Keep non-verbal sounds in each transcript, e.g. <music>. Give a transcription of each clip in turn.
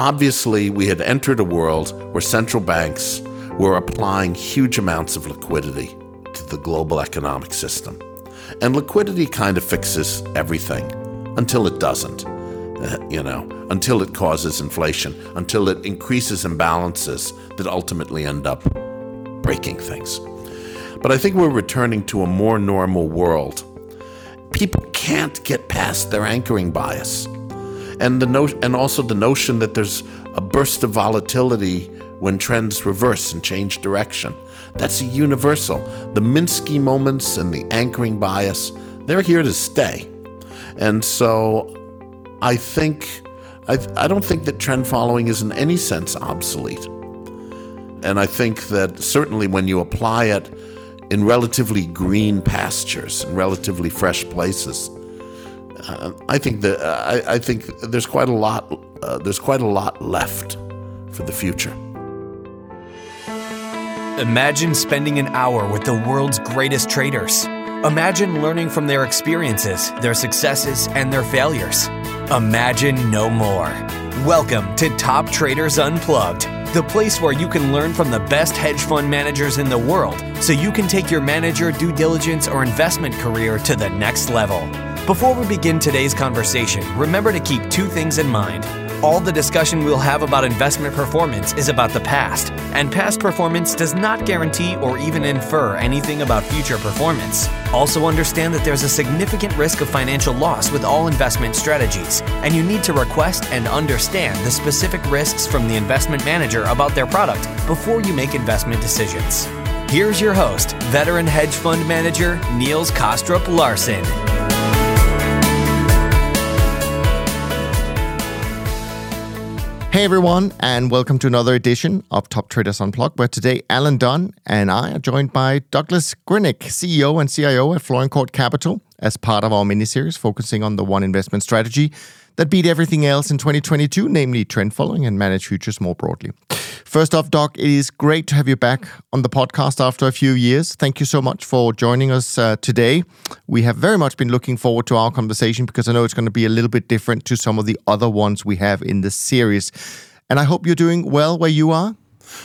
obviously, we had entered a world where central banks were applying huge amounts of liquidity to the global economic system. And liquidity kind of fixes everything until it doesn't, uh, you know, until it causes inflation, until it increases imbalances that ultimately end up breaking things. But I think we're returning to a more normal world. People can't get past their anchoring bias. And the no- and also the notion that there's a burst of volatility when trends reverse and change direction. That's a universal. The Minsky moments and the anchoring bias, they're here to stay. And so I think I, I don't think that trend following is in any sense obsolete. And I think that certainly when you apply it in relatively green pastures and relatively fresh places, I think that uh, I, I, think there's quite a lot uh, there's quite a lot left for the future. Imagine spending an hour with the world's greatest traders. Imagine learning from their experiences, their successes, and their failures. Imagine no more. Welcome to Top Traders Unplugged, the place where you can learn from the best hedge fund managers in the world so you can take your manager due diligence or investment career to the next level. Before we begin today's conversation, remember to keep two things in mind. All the discussion we'll have about investment performance is about the past, and past performance does not guarantee or even infer anything about future performance. Also, understand that there's a significant risk of financial loss with all investment strategies, and you need to request and understand the specific risks from the investment manager about their product before you make investment decisions. Here's your host, veteran hedge fund manager Niels Kaastrup Larsen. Hey everyone, and welcome to another edition of Top Traders Unplugged, where today Alan Dunn and I are joined by Douglas Greenig, CEO and CIO at Florin Court Capital, as part of our mini-series focusing on the one investment strategy that beat everything else in 2022, namely trend following and managed futures more broadly. First off, Doug, it is great to have you back on the podcast after a few years. Thank you so much for joining us uh, today. We have very much been looking forward to our conversation because I know it's going to be a little bit different to some of the other ones we have in the series. And I hope you're doing well where you are.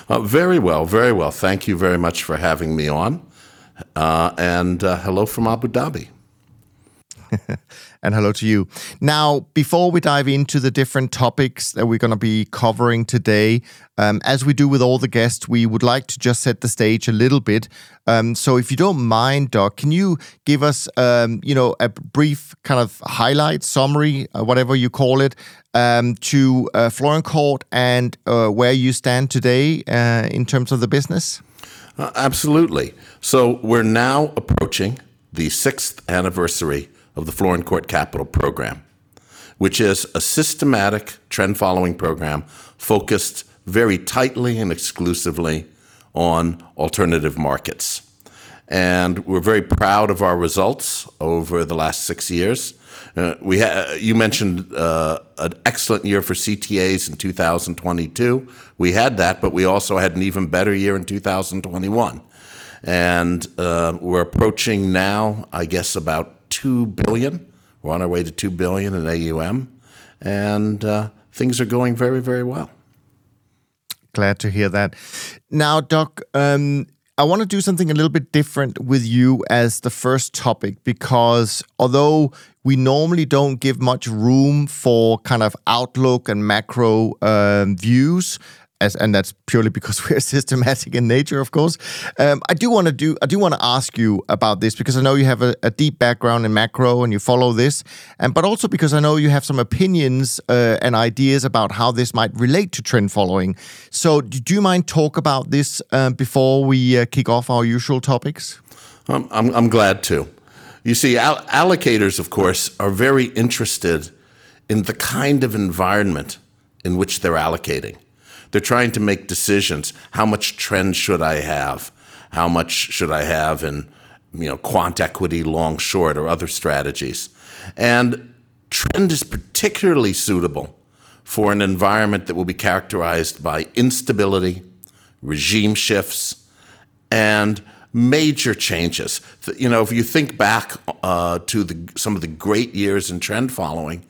Uh, very well, very well. Thank you very much for having me on. Uh, and uh, hello from Abu Dhabi. <laughs> and hello to you. Now, before we dive into the different topics that we're going to be covering today, um, as we do with all the guests, we would like to just set the stage a little bit. Um, so, if you don't mind, Doug, can you give us, um, you know, a brief kind of highlight, summary, uh, whatever you call it, um, to uh, Florin Court and uh, where you stand today uh, in terms of the business? Uh, absolutely. So, we're now approaching the sixth anniversary of the Florin Court Capital program, which is a systematic trend following program focused very tightly and exclusively on alternative markets. And we're very proud of our results over the last six years. Uh, we ha- you mentioned uh, an excellent year for CTAs in 2022. We had that, but we also had an even better year in 2021. And uh, we're approaching now, I guess, about two billion. We're on our way to two billion in AUM, and uh, things are going very, very well. Glad to hear that. Now, Doug, um, I want to do something a little bit different with you as the first topic because although we normally don't give much room for kind of outlook and macro um, views, as, and that's purely because <laughs> we're systematic in nature, of course. Um, I do want to do. I do want to ask you about this because I know you have a, a, deep background in macro and you follow this, and but also because I know you have some opinions uh, and ideas about how this might relate to trend following. So, do you mind talk about this uh, before we uh, kick off our usual topics? Um, I'm, I'm glad to. You see, all- allocators, of course, are very interested in the kind of environment in which they're allocating. They're trying to make decisions. How much trend should I have? How much should I have in you know quant equity, long short, or other strategies? And trend is particularly suitable for an environment that will be characterized by instability, regime shifts, and major changes. You know, if you think back uh, to the, some of the great years in trend following,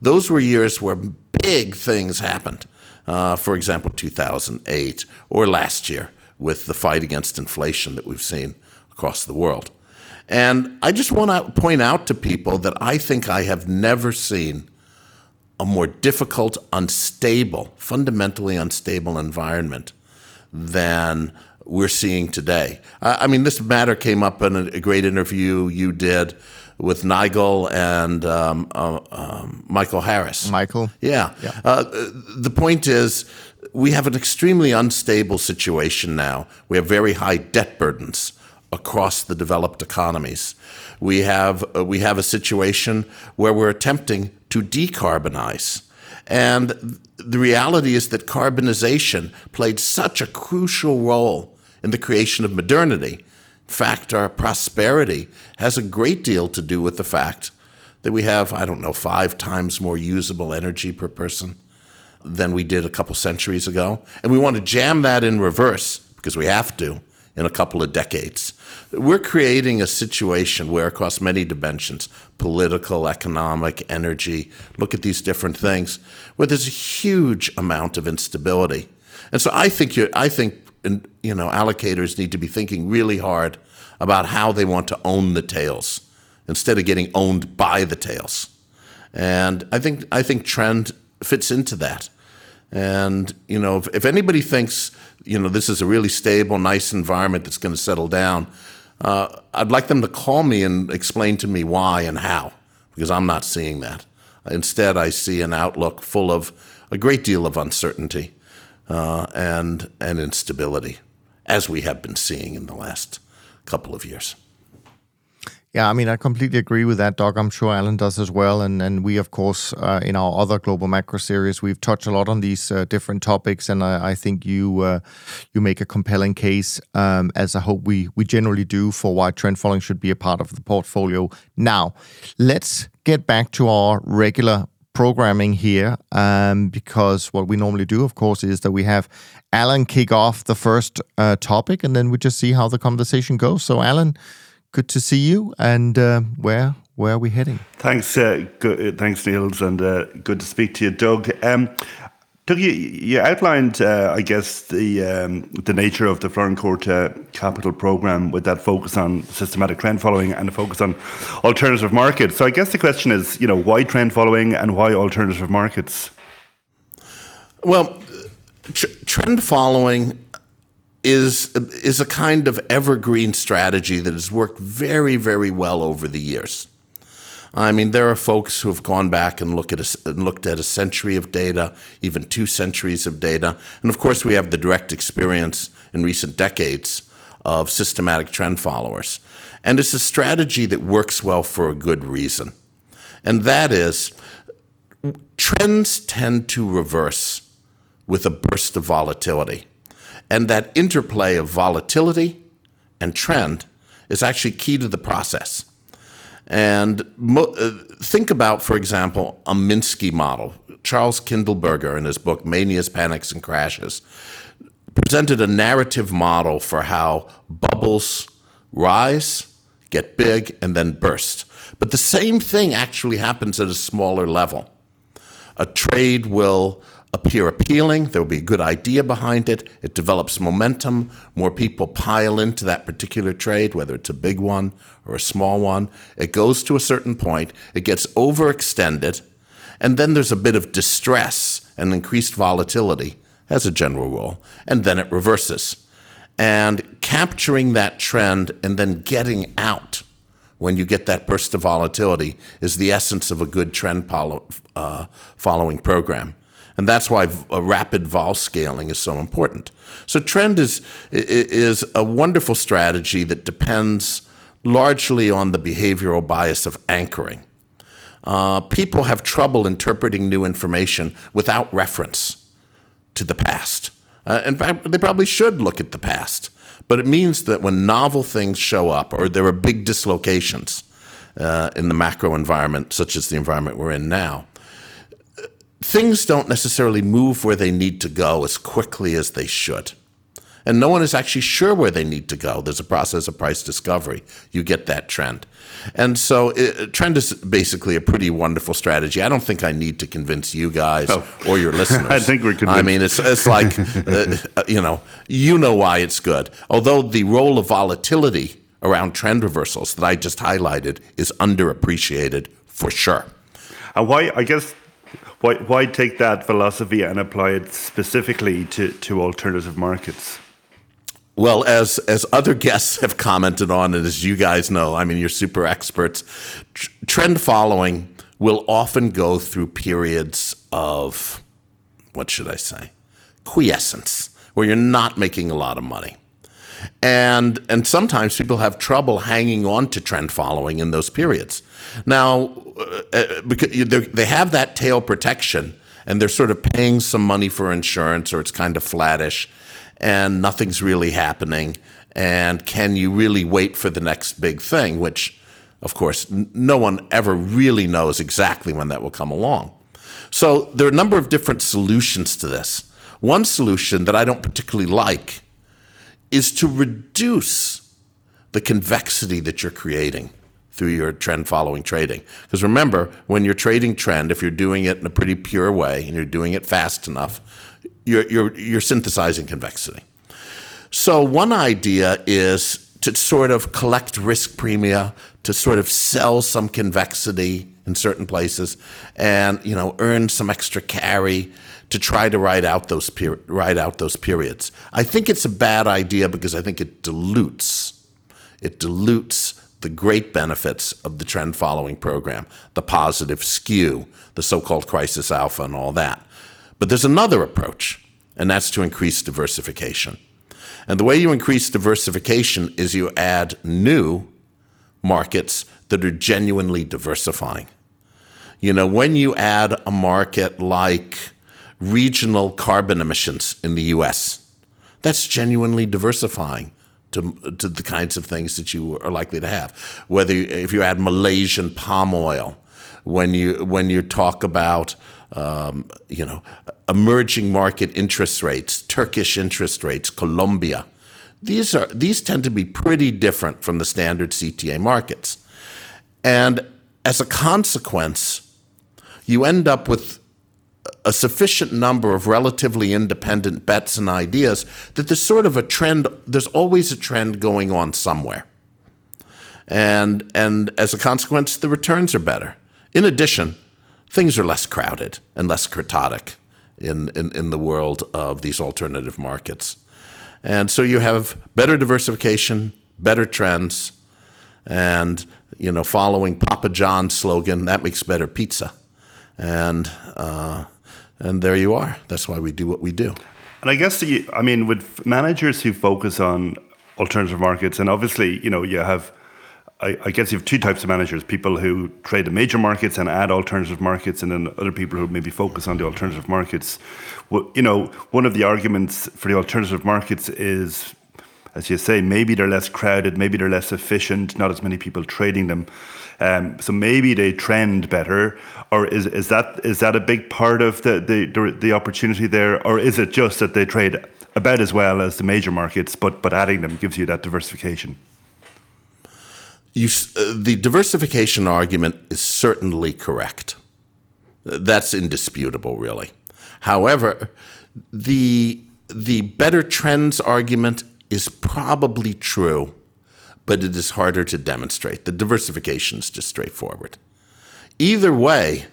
those were years where big things happened Uh, for example, 2008 or last year with the fight against inflation that we've seen across the world. And I just want to point out to people that I think I have never seen a more difficult, unstable, fundamentally unstable environment than we're seeing today. I mean, this matter came up in a great interview you did with Nigel and um, uh, um, Michael Harris. Michael? Yeah. yeah. Uh, the point is, we have an extremely unstable situation now. We have very high debt burdens across the developed economies. We have uh, we have a situation where we're attempting to decarbonize. And the reality is that carbonization played such a crucial role in the creation of modernity. Fact, our prosperity has a great deal to do with the fact that we have, I don't know, five times more usable energy per person than we did a couple centuries ago. And we want to jam that in reverse because we have to in a couple of decades. We're creating a situation where, across many dimensions political, economic, energy look at these different things where there's a huge amount of instability. And so I think, you. I think you know, allocators need to be thinking really hard about how they want to own the tails instead of getting owned by the tails. And I think, I think trend fits into that. And you know, if, if, anybody thinks you know this is a really stable, nice environment that's going to settle down, uh, I'd like them to call me and explain to me why and how, because I'm not seeing that. Instead, I see an outlook full of a great deal of uncertainty uh, and and instability, as we have been seeing in the last couple of years. Yeah, I mean, I completely agree with that, Doug. I'm sure Alan does as well. And and we, of course, uh, in our other global macro series, we've touched a lot on these uh, different topics, and I, I think you uh, you make a compelling case, um, as I hope we we generally do, for why trend following should be a part of the portfolio. Now, let's get back to our regular programming here, um, because what we normally do, of course, is that we have Alan kick off the first uh, topic, and then we just see how the conversation goes. So, Alan good to see you. And uh, where where are we heading? Thanks, uh, uh, thanks, Niels, and uh, good to speak to you, Doug. Um, Doug, you, you outlined, uh, I guess, the um, the nature of the Florin Court Capital Program with that focus on systematic trend following and a focus on alternative markets. So, I guess the question is, you know, why trend following and why alternative markets? Well, tr- trend following is is a kind of evergreen strategy that has worked very very well over the years. I mean, there are folks who have gone back and look at a, and looked at a century of data, even two centuries of data, and of course we have the direct experience in recent decades of systematic trend followers. And it's a strategy that works well for a good reason. And that is trends tend to reverse with a burst of volatility. And that interplay of volatility and trend is actually key to the process. And mo- uh, think about, for example, a Minsky model. Charles Kindleberger, in his book Manias, Panics, and Crashes, presented a narrative model for how bubbles rise, get big, and then burst. But the same thing actually happens at a smaller level. A trade will appear appealing. There will be a good idea behind it. It develops momentum. More people pile into that particular trade, whether it's a big one or a small one. It goes to a certain point, it gets overextended, and then there's a bit of distress and increased volatility as a general rule, and then it reverses. And capturing that trend and then getting out when you get that burst of volatility is the essence of a good trend follow, uh, following program. And that's why a rapid vol scaling is so important. So trend is, is a wonderful strategy that depends largely on the behavioral bias of anchoring. Uh, people have trouble interpreting new information without reference to the past. Uh, in fact, they probably should look at the past. But it means that when novel things show up or there are big dislocations uh, in the macro environment, such as the environment we're in now, things don't necessarily move where they need to go as quickly as they should. and no one is actually sure where they need to go. There's a process of price discovery. You get that trend. And so, it, trend is basically a pretty wonderful strategy. I don't think I need to convince you guys oh. or your <laughs> listeners. I think we're convinced. I mean, it's, it's like, <laughs> uh, uh, you know, you know why it's good. Although the role of volatility around trend reversals that I just highlighted is underappreciated for sure. And why, I guess, why, why take that philosophy and apply it specifically to, to alternative markets? Well, as as other guests have commented on, and as you guys know, I mean, you're super experts. Tr- trend following will often go through periods of what should I say, quiescence, where you're not making a lot of money, and and sometimes people have trouble hanging on to trend following in those periods. Now, uh, uh because they have that tail protection, and they're sort of paying some money for insurance, or it's kind of flattish and nothing's really happening. And can you really wait for the next big thing? Which, of course, n- no one ever really knows exactly when that will come along. So there are a number of different solutions to this. One solution that I don't particularly like is to reduce the convexity that you're creating through your trend following trading. Because remember, when you're trading trend, if you're doing it in a pretty pure way and you're doing it fast enough, you're, you're, you're synthesizing convexity. So one idea is to sort of collect risk premia, to sort of sell some convexity in certain places, and you know earn some extra carry to try to ride out those per- ride out those periods. I think it's a bad idea because I think it dilutes it dilutes the great benefits of the trend following program, the positive skew, the so-called crisis alpha, and all that. But there's another approach, and that's to increase diversification. And the way you increase diversification is you add new markets that are genuinely diversifying. You know, when you add a market like regional carbon emissions in the US, that's genuinely diversifying to, to the kinds of things that you are likely to have. Whether if you add Malaysian palm oil, when you when you talk about um, you know, emerging market interest rates, Turkish interest rates, Colombia. These are these tend to be pretty different from the standard CTA markets. And as a consequence, you end up with a sufficient number of relatively independent bets and ideas that there's sort of a trend, there's always a trend going on somewhere. And, and as a consequence, the returns are better. In addition, things are less crowded and less kurtotic in, in, in the world of these alternative markets. And so you have better diversification, better trends, and you know, following Papa John's slogan, that makes better pizza. And uh, and there you are. That's why we do what we do. And I guess the, I mean, with managers who focus on alternative markets, and obviously, you know, you have I, I, guess you have two types of managers people who trade the major markets and add alternative markets, and then other people who maybe focus on the alternative markets. Well, you know, one of the arguments for the alternative markets is, as you say, maybe they're less crowded, maybe they're less efficient, not as many people trading them. Um, so maybe they trend better, or is is that is that a big part of the, the the opportunity there, or is it just that they trade about as well as the major markets, but but adding them gives you that diversification? You, uh, the diversification argument is certainly correct. That's indisputable, really. However, the the better trends argument is probably true, but it is harder to demonstrate. The diversification is just straightforward. Either way,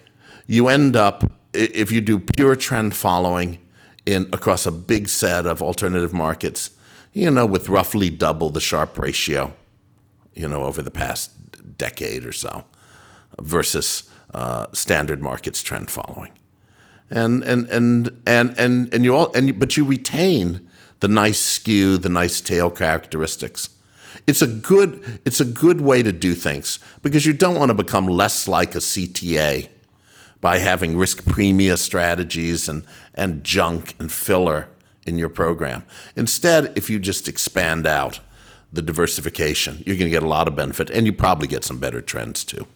you end up if you do pure trend following in across a big set of alternative markets, you know, with roughly double the Sharpe ratio you know, over the past decade or so, versus uh, standard markets trend following. And and and and and and you all and but you retain the nice skew, the nice tail characteristics. It's a good it's a good way to do things because you don't want to become less like a CTA by having risk premia strategies and and junk and filler in your program. Instead, if you just expand out the diversification, you're going to get a lot of benefit, and you probably get some better trends too.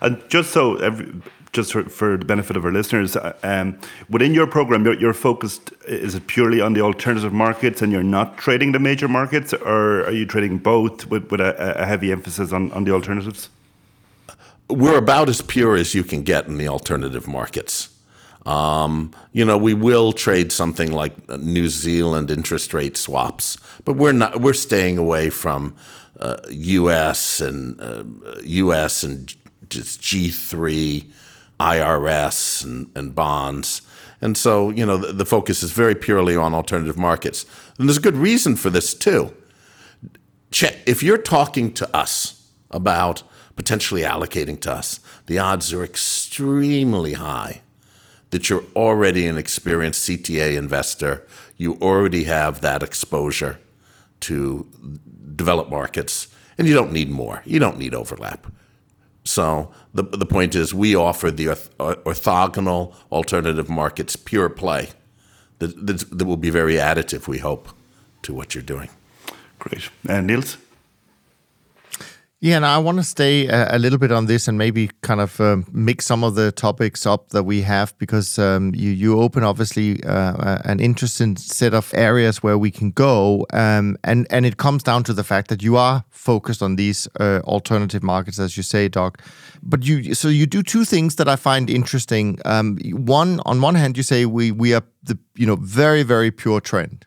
And just so every, just for, for the benefit of our listeners, uh, um, within your program, you're, you're, focused, is it purely on the alternative markets and you're not trading the major markets, or are you trading both with, with a, a heavy emphasis on, on the alternatives? We're about as pure as you can get in the alternative markets. Um, you know, we will trade something like New Zealand interest rate swaps, but we're not. We're staying away from uh, U.S. and uh, U.S. and just G3, IRS, and, and bonds. And so, you know, the, the focus is very purely on alternative markets, and there's a good reason for this too. If you're talking to us about potentially allocating to us, the odds are extremely high that you're already an experienced CTA investor. You already have that exposure to developed markets, and you don't need more. You don't need overlap. So the the point is, we offer the orth- orthogonal alternative markets pure play that, that, that will be very additive. We hope to what you're doing. Great, and Niels. Yeah, and I want to stay a, a, little bit on this and maybe kind of um, mix some of the topics up that we have because um, you you open obviously uh, an interesting set of areas where we can go, um, and and it comes down to the fact that you are focused on these uh, alternative markets, as you say, Doug. But you so you do two things that I find interesting. Um, one, on one hand, you say we we are the you know very very pure trend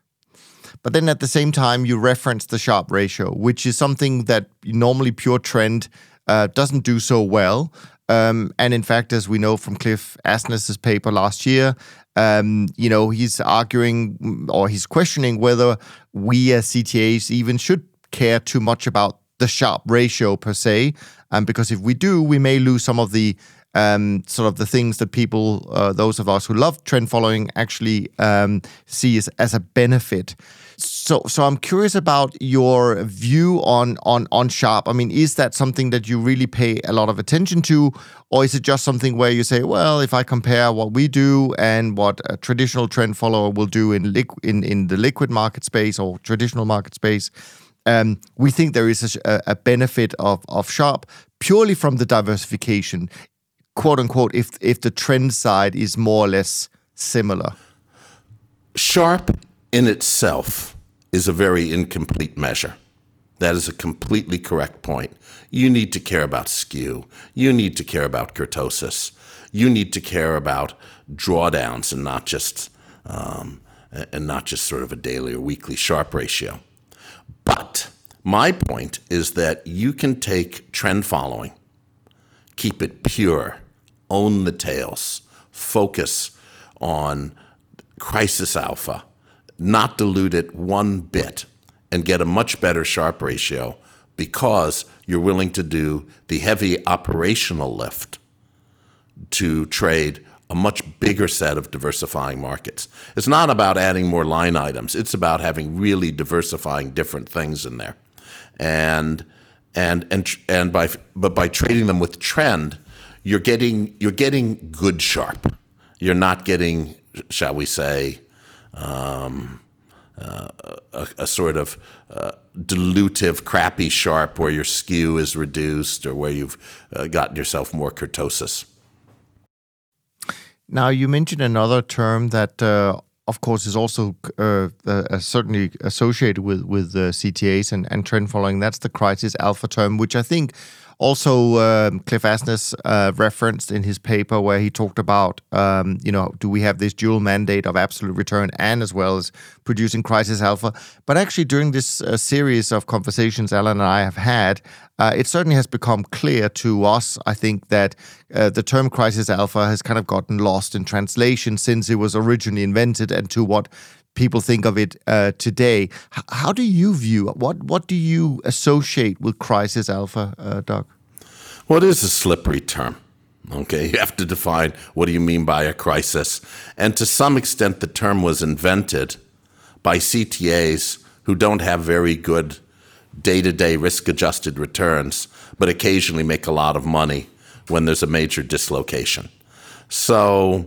but then at the same time, you reference the Sharpe ratio, which is something that normally pure trend uh, doesn't do so well. Um, and in fact, as we know from Cliff Asness's paper last year, um, you know, he's arguing or he's questioning whether we as CTAs even should care too much about the Sharpe ratio per se. Um, because if we do, we may lose some of the um, sort of the things that people, uh, those of us who love trend following, actually um, see as, as a benefit. So, so I'm curious about your view on on on Sharpe. I mean, is that something that you really pay a lot of attention to, or is it just something where you say, well, if I compare what we do and what a traditional trend follower will do in liqu- in in the liquid market space or traditional market space, um, we think there is a, a benefit of of Sharpe purely from the diversification, quote unquote. If if the trend side is more or less similar. Sharpe in itself is a very incomplete measure. That is a completely correct point. You need to care about skew. You need to care about kurtosis. You need to care about drawdowns and not just um, and not just sort of a daily or weekly Sharpe ratio. But my point is that you can take trend following, keep it pure, own the tails, focus on crisis alpha, not dilute it one bit and get a much better Sharpe ratio because you're willing to do the heavy operational lift to trade a much bigger set of diversifying markets. It's not about adding more line items. It's about having really diversifying different things in there. And and and and by but by trading them with trend, you're getting you're getting good Sharpe. You're not getting, shall we say, um, uh, a, a, sort of uh, dilutive, crappy Sharpe where your skew is reduced or where you've uh, gotten yourself more kurtosis. Now, you mentioned another term that, uh, of course, is also uh, uh, certainly associated with with CTAs and, and trend following. That's the crisis alpha term, which I think also, um, Cliff Asness uh, referenced in his paper where he talked about, um, you know, do we have this dual mandate of absolute return and as well as producing crisis alpha? But actually, during this uh, series of conversations Alan and I have had, uh, it certainly has become clear to us, I think, that uh, the term crisis alpha has kind of gotten lost in translation since it was originally invented and to what people think of it uh, today. H- how do you view what what do you associate with crisis alpha, uh, Doug? Well, it is a slippery term. Okay, you have to define what do you mean by a crisis, and to some extent, the term was invented by CTAs who don't have very good day-to-day risk-adjusted returns, but occasionally make a lot of money when there's a major dislocation. So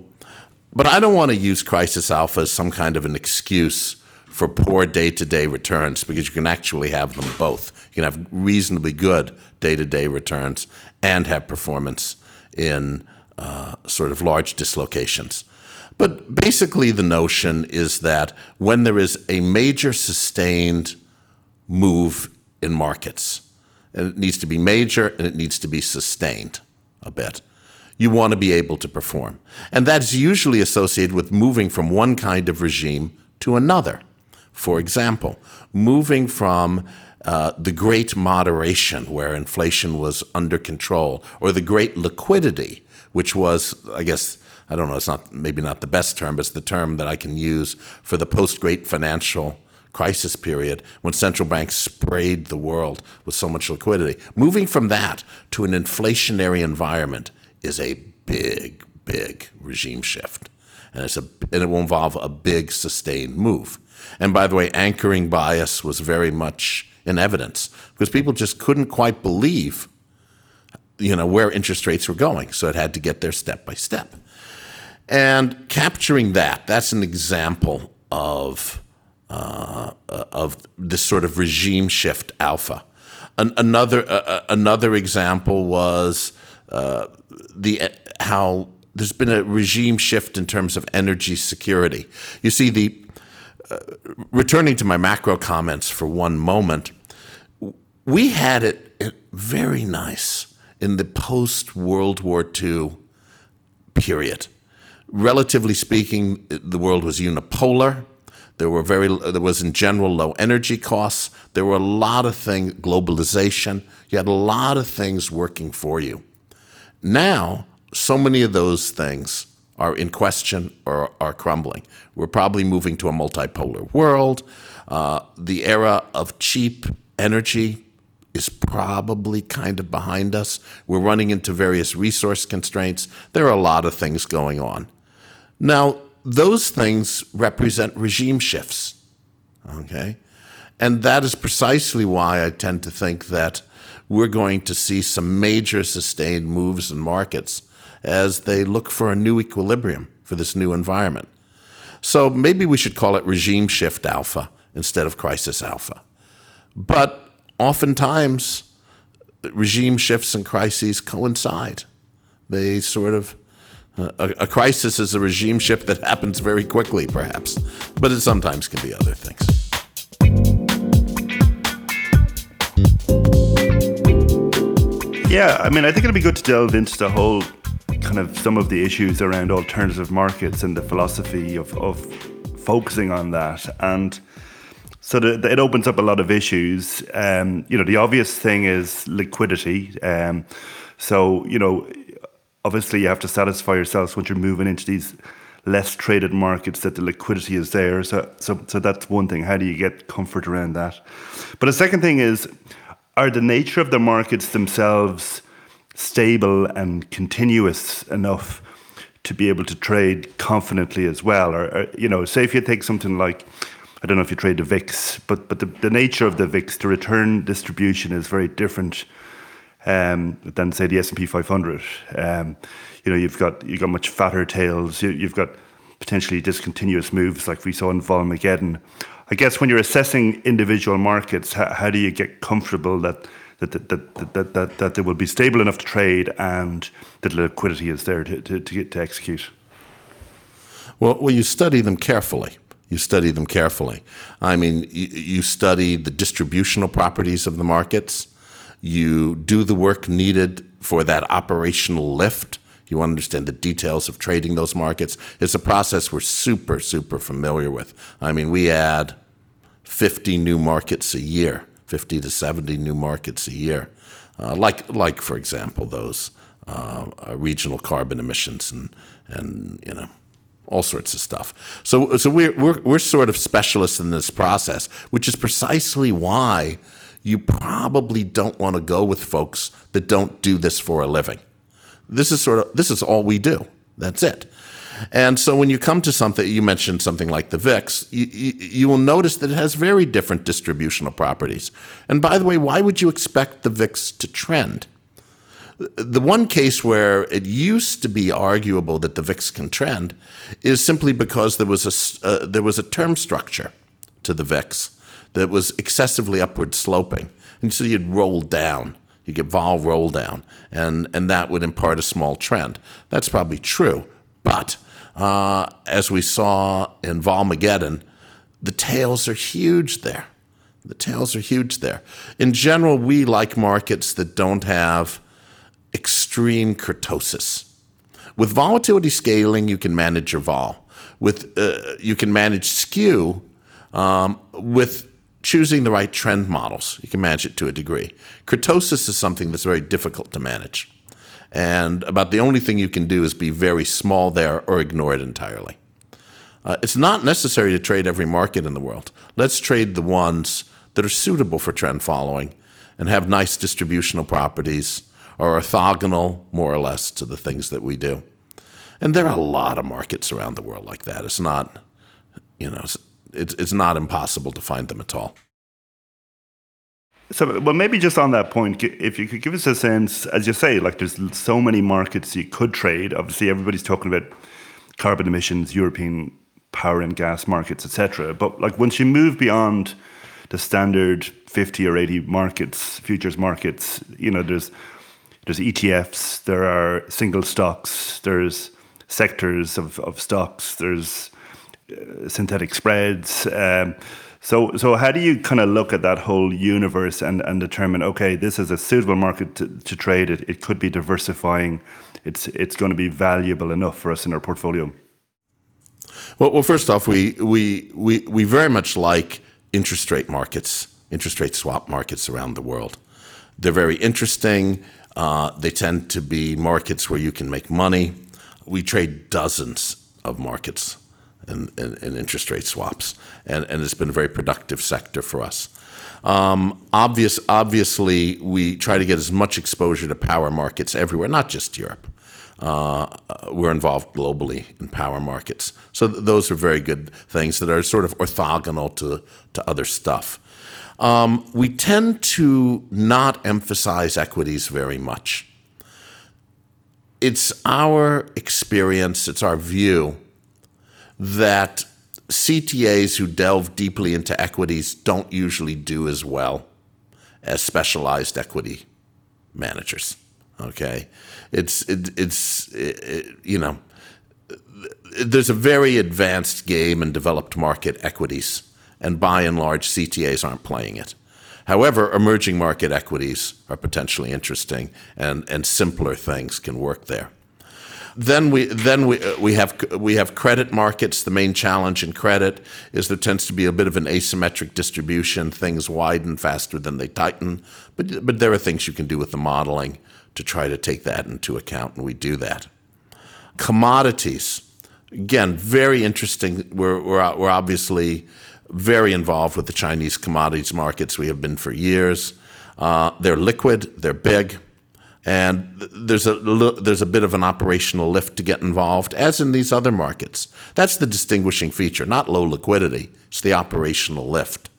but I don't want to use crisis alpha as some kind of an excuse for poor day to day returns because you can actually have them both. You can have reasonably good day to day returns and have performance in uh, sort of large dislocations. But basically, the notion is that when there is a major sustained move in markets, and it needs to be major and it needs to be sustained a bit, you want to be able to perform. And that's usually associated with moving from one kind of regime to another. For example, moving from uh, the great moderation, where inflation was under control, or the great liquidity, which was, I guess, I don't know, it's not maybe not the best term, but it's the term that I can use for the post great financial crisis period when central banks sprayed the world with so much liquidity. Moving from that to an inflationary environment is a big, big regime shift. And, it's a, and it will involve a big sustained move. And by the way, anchoring bias was very much in evidence because people just couldn't quite believe you know where interest rates were going so it had to get there step by step and capturing that that's an example of uh, of this sort of regime shift alpha An- another uh, another example was uh, the how there's been a regime shift in terms of energy security you see the uh, returning to my macro comments for one moment we had it very nice in the post World War II period. Relatively speaking, the world was unipolar. There were very there was in general low energy costs. There were a lot of things globalization. You had a lot of things working for you. Now, so many of those things are in question or are crumbling. We're probably moving to a multipolar world. Uh, the era of cheap energy is probably kind of behind us. We're running into various resource constraints. There are a lot of things going on. Now, those things represent regime shifts. Okay? And that is precisely why I tend to think that we're going to see some major sustained moves in markets as they look for a new equilibrium for this new environment. So maybe we should call it regime shift alpha instead of crisis alpha. But oftentimes regime shifts and crises coincide. They sort of, uh, a, a, crisis is a regime shift that happens very quickly, perhaps, but it sometimes can be other things. Yeah, I mean, I think it'd be good to delve into the whole kind of some of the issues around alternative markets and the philosophy of, of focusing on that. And so the, the, it opens up a lot of issues. Um, you know, the obvious thing is liquidity. Um, so you know, obviously you have to satisfy yourselves once you're moving into these less traded markets that the liquidity is there. So so so that's one thing. How do you get comfort around that? But the second thing is, are the nature of the markets themselves stable and continuous enough? to be able to trade confidently as well or, or you know say if you take something like I don't know if you trade the VIX, but but the, the nature of the VIX, the return distribution is very different um, than say the S and P 500. Um, you know, you've got you've got much fatter tails. You, have got potentially discontinuous moves like we saw in Volmageddon. I guess when you're assessing individual markets, how, how do you get comfortable that that, that, that, that, that, that they will be stable enough to trade and that liquidity is there to, to, to, to execute? Well, well, you study them carefully. You study them carefully. I mean, you, you study the distributional properties of the markets. You do the work needed for that operational lift. You want to understand the details of trading those markets. It's a process we're super, super familiar with. I mean, we add 50 new markets a year, 50 to 70 new markets a year. Uh, like, like for example, those uh, regional carbon emissions and, and you know, all sorts of stuff. So, so we're, we're, we're sort of specialists in this process, which is precisely why you probably don't want to go with folks that don't do this for a living. This is sort of this is all we do. That's it. And so when you come to something, you mentioned something like the VIX, you, you, you, will notice that it has very different distributional properties. And by the way, why would you expect the VIX to trend? The one case where it used to be arguable that the VIX can trend is simply because there was a, uh, there was a term structure to the VIX that was excessively upward sloping. And so you'd roll down. You get vol roll down, and, and that would impart a small trend. That's probably true. But uh, as we saw in Volmageddon, the tails are huge there. The tails are huge there. In general, we like markets that don't have extreme kurtosis. With volatility scaling, you can manage your vol. With uh, you can manage skew um, with choosing the right trend models. You can manage it to a degree. Kurtosis is something that's very difficult to manage, and about the only thing you can do is be very small there or ignore it entirely. Uh, it's not necessary to trade every market in the world. Let's trade the ones that are suitable for trend following and have nice distributional properties are orthogonal, more or less, to the things that we do. And there are a lot of markets around the world like that. It's not, you know, it's, it's not impossible to find them at all. So, well, maybe just on that point, if you could give us a sense, as you say, like there's so many markets you could trade. Obviously, everybody's talking about carbon emissions, European power and gas markets, etc. But like once you move beyond the standard 50 or 80 markets, futures markets, you know, there's there's ETFs, there are single stocks, there's sectors of, of stocks, there's synthetic spreads. Um, so, so how do you kind of look at that whole universe and, and determine, okay, this is a suitable market to, to trade. It, it could be diversifying. It's, it's going to be valuable enough for us in our portfolio. Well, well first off, we, we, we, we very much like interest rate markets, interest rate swap markets around the world. They're very interesting. Uh, they tend to be markets where you can make money. We trade dozens of markets in interest rate swaps, and, and it's been a very productive sector for us. Um, obvious, obviously, we try to get as much exposure to power markets everywhere, not just Europe. Uh, we're involved globally in power markets. So th- those are very good things that are sort of orthogonal to, to other stuff. Um, we tend to not emphasize equities very much. It's our experience, it's our view that CTAs who delve deeply into equities don't usually do as well as specialized equity managers. Okay, it's it, it's it, you know there's a very advanced game in developed market equities and by and large, CTAs aren't playing it. However, emerging market equities are potentially interesting, and, and simpler things can work there. Then we then we uh, we have we have credit markets. The main challenge in credit is there tends to be a bit of an asymmetric distribution. Things widen faster than they tighten, but but there are things you can do with the modeling to try to take that into account, and we do that. Commodities, again, very interesting. We're we're, we're obviously very involved with the Chinese commodities markets. We have been for years. Uh, they're liquid, they're big, and there's a there's a bit of an operational lift to get involved, as in these other markets. That's the distinguishing feature, not low liquidity. It's the operational lift,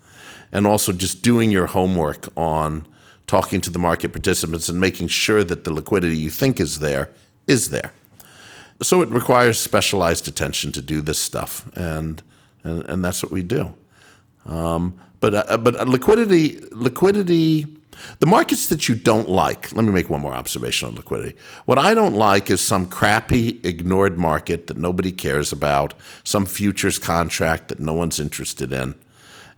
and also just doing your homework on talking to the market participants and making sure that the liquidity you think is there is there. So it requires specialized attention to do this stuff, and and, and that's what we do. Um, but uh, but liquidity liquidity the markets that you don't like. Let me make one more observation on liquidity. What I don't like is some crappy ignored market that nobody cares about, some futures contract that no one's interested in,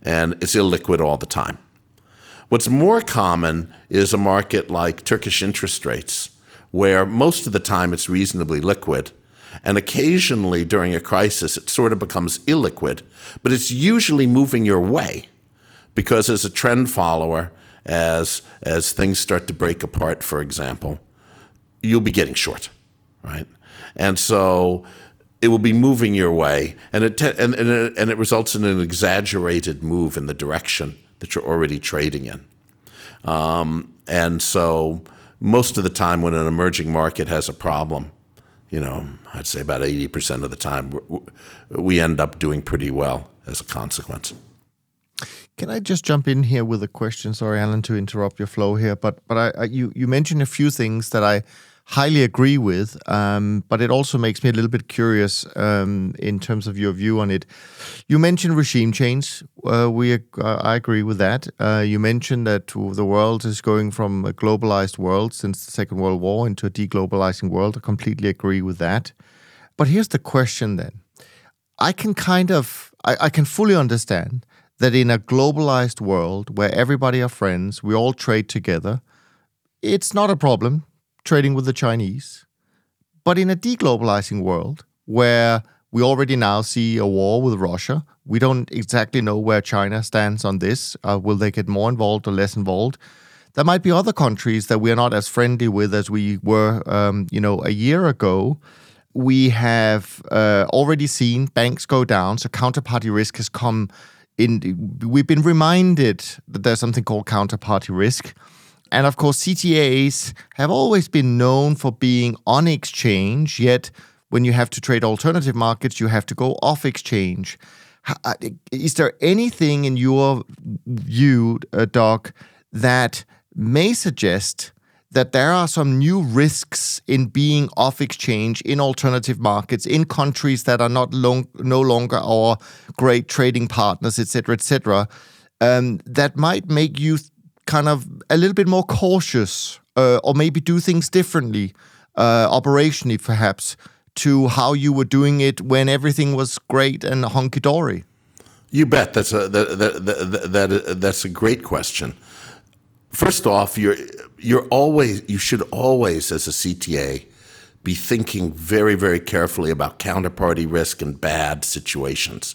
and it's illiquid all the time. What's more common is a market like Turkish interest rates, where most of the time it's reasonably liquid and occasionally during a crisis, it sort of becomes illiquid, but it's usually moving your way because as a trend follower, as, as things start to break apart, for example, you'll be getting short, right? And so it will be moving your way, and it, and, and, it, and it results in an exaggerated move in the direction that you're already trading in. Um, and so most of the time when an emerging market has a problem, you know, I'd say about 80% of the time, we end up doing pretty well as a consequence. Can I just jump in here with a question? Sorry, Alan, to interrupt your flow here, but but I, I, you you mentioned a few things that I highly agree with, um, but it also makes me a little bit curious um, in terms of your view on it. You mentioned regime change. Uh, we, uh, I agree with that. Uh, you mentioned that the world is going from a globalized world since the Second World War into a deglobalizing world. I completely agree with that. But here's the question then. I can kind of, I, I can fully understand that in a globalized world where everybody are friends, we all trade together, it's not a problem trading with the Chinese. But in a deglobalizing world where we already now see a war with Russia, we don't exactly know where China stands on this. Uh, will they get more involved or less involved? There might be other countries that we are not as friendly with as we were, um, you know, a year ago. We have uh, already seen banks go down, so counterparty risk has come in. We've been reminded that there's something called counterparty risk and of course, CTAs have always been known for being on exchange, yet when you have to trade alternative markets, you have to go off exchange. Uh, is there anything in your view, uh, Doug, that may suggest that there are some new risks in being off exchange in alternative markets in countries that are not long, no longer our great trading partners, etc., etc., um, that might make you kind of a little bit more cautious uh, or maybe do things differently uh, operationally perhaps to how you were doing it when everything was great and hunky-dory you bet that's a that, that, that, that that's a great question first off you're you're always you should always as a CTA be thinking very very carefully about counterparty risk and bad situations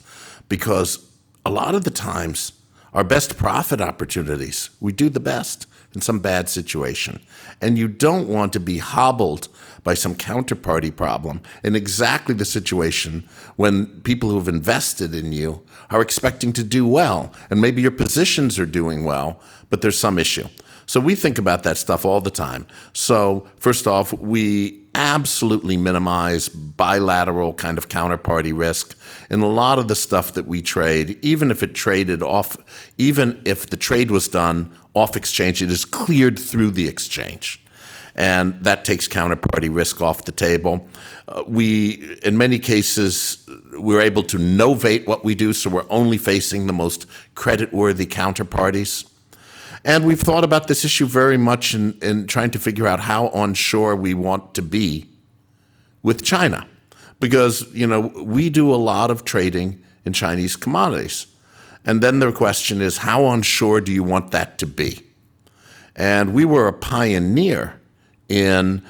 because a lot of the times our best profit opportunities. We do the best in some bad situation. And you don't want to be hobbled by some counterparty problem in exactly the situation when people who have invested in you are expecting to do well. And maybe your positions are doing well, but there's some issue. So we think about that stuff all the time. So, first off, we absolutely minimize bilateral kind of counterparty risk in a lot of the stuff that we trade, even if it traded off, even if the trade was done off exchange, it is cleared through the exchange. And that takes counterparty risk off the table. Uh, we, in many cases, we're able to novate what we do, so we're only facing the most creditworthy counterparties. And we've thought about this issue very much in, in trying to figure out how onshore we want to be with China. Because, you know, we do a lot of trading in Chinese commodities. And then the question is, how onshore do you want that to be? And we were a pioneer in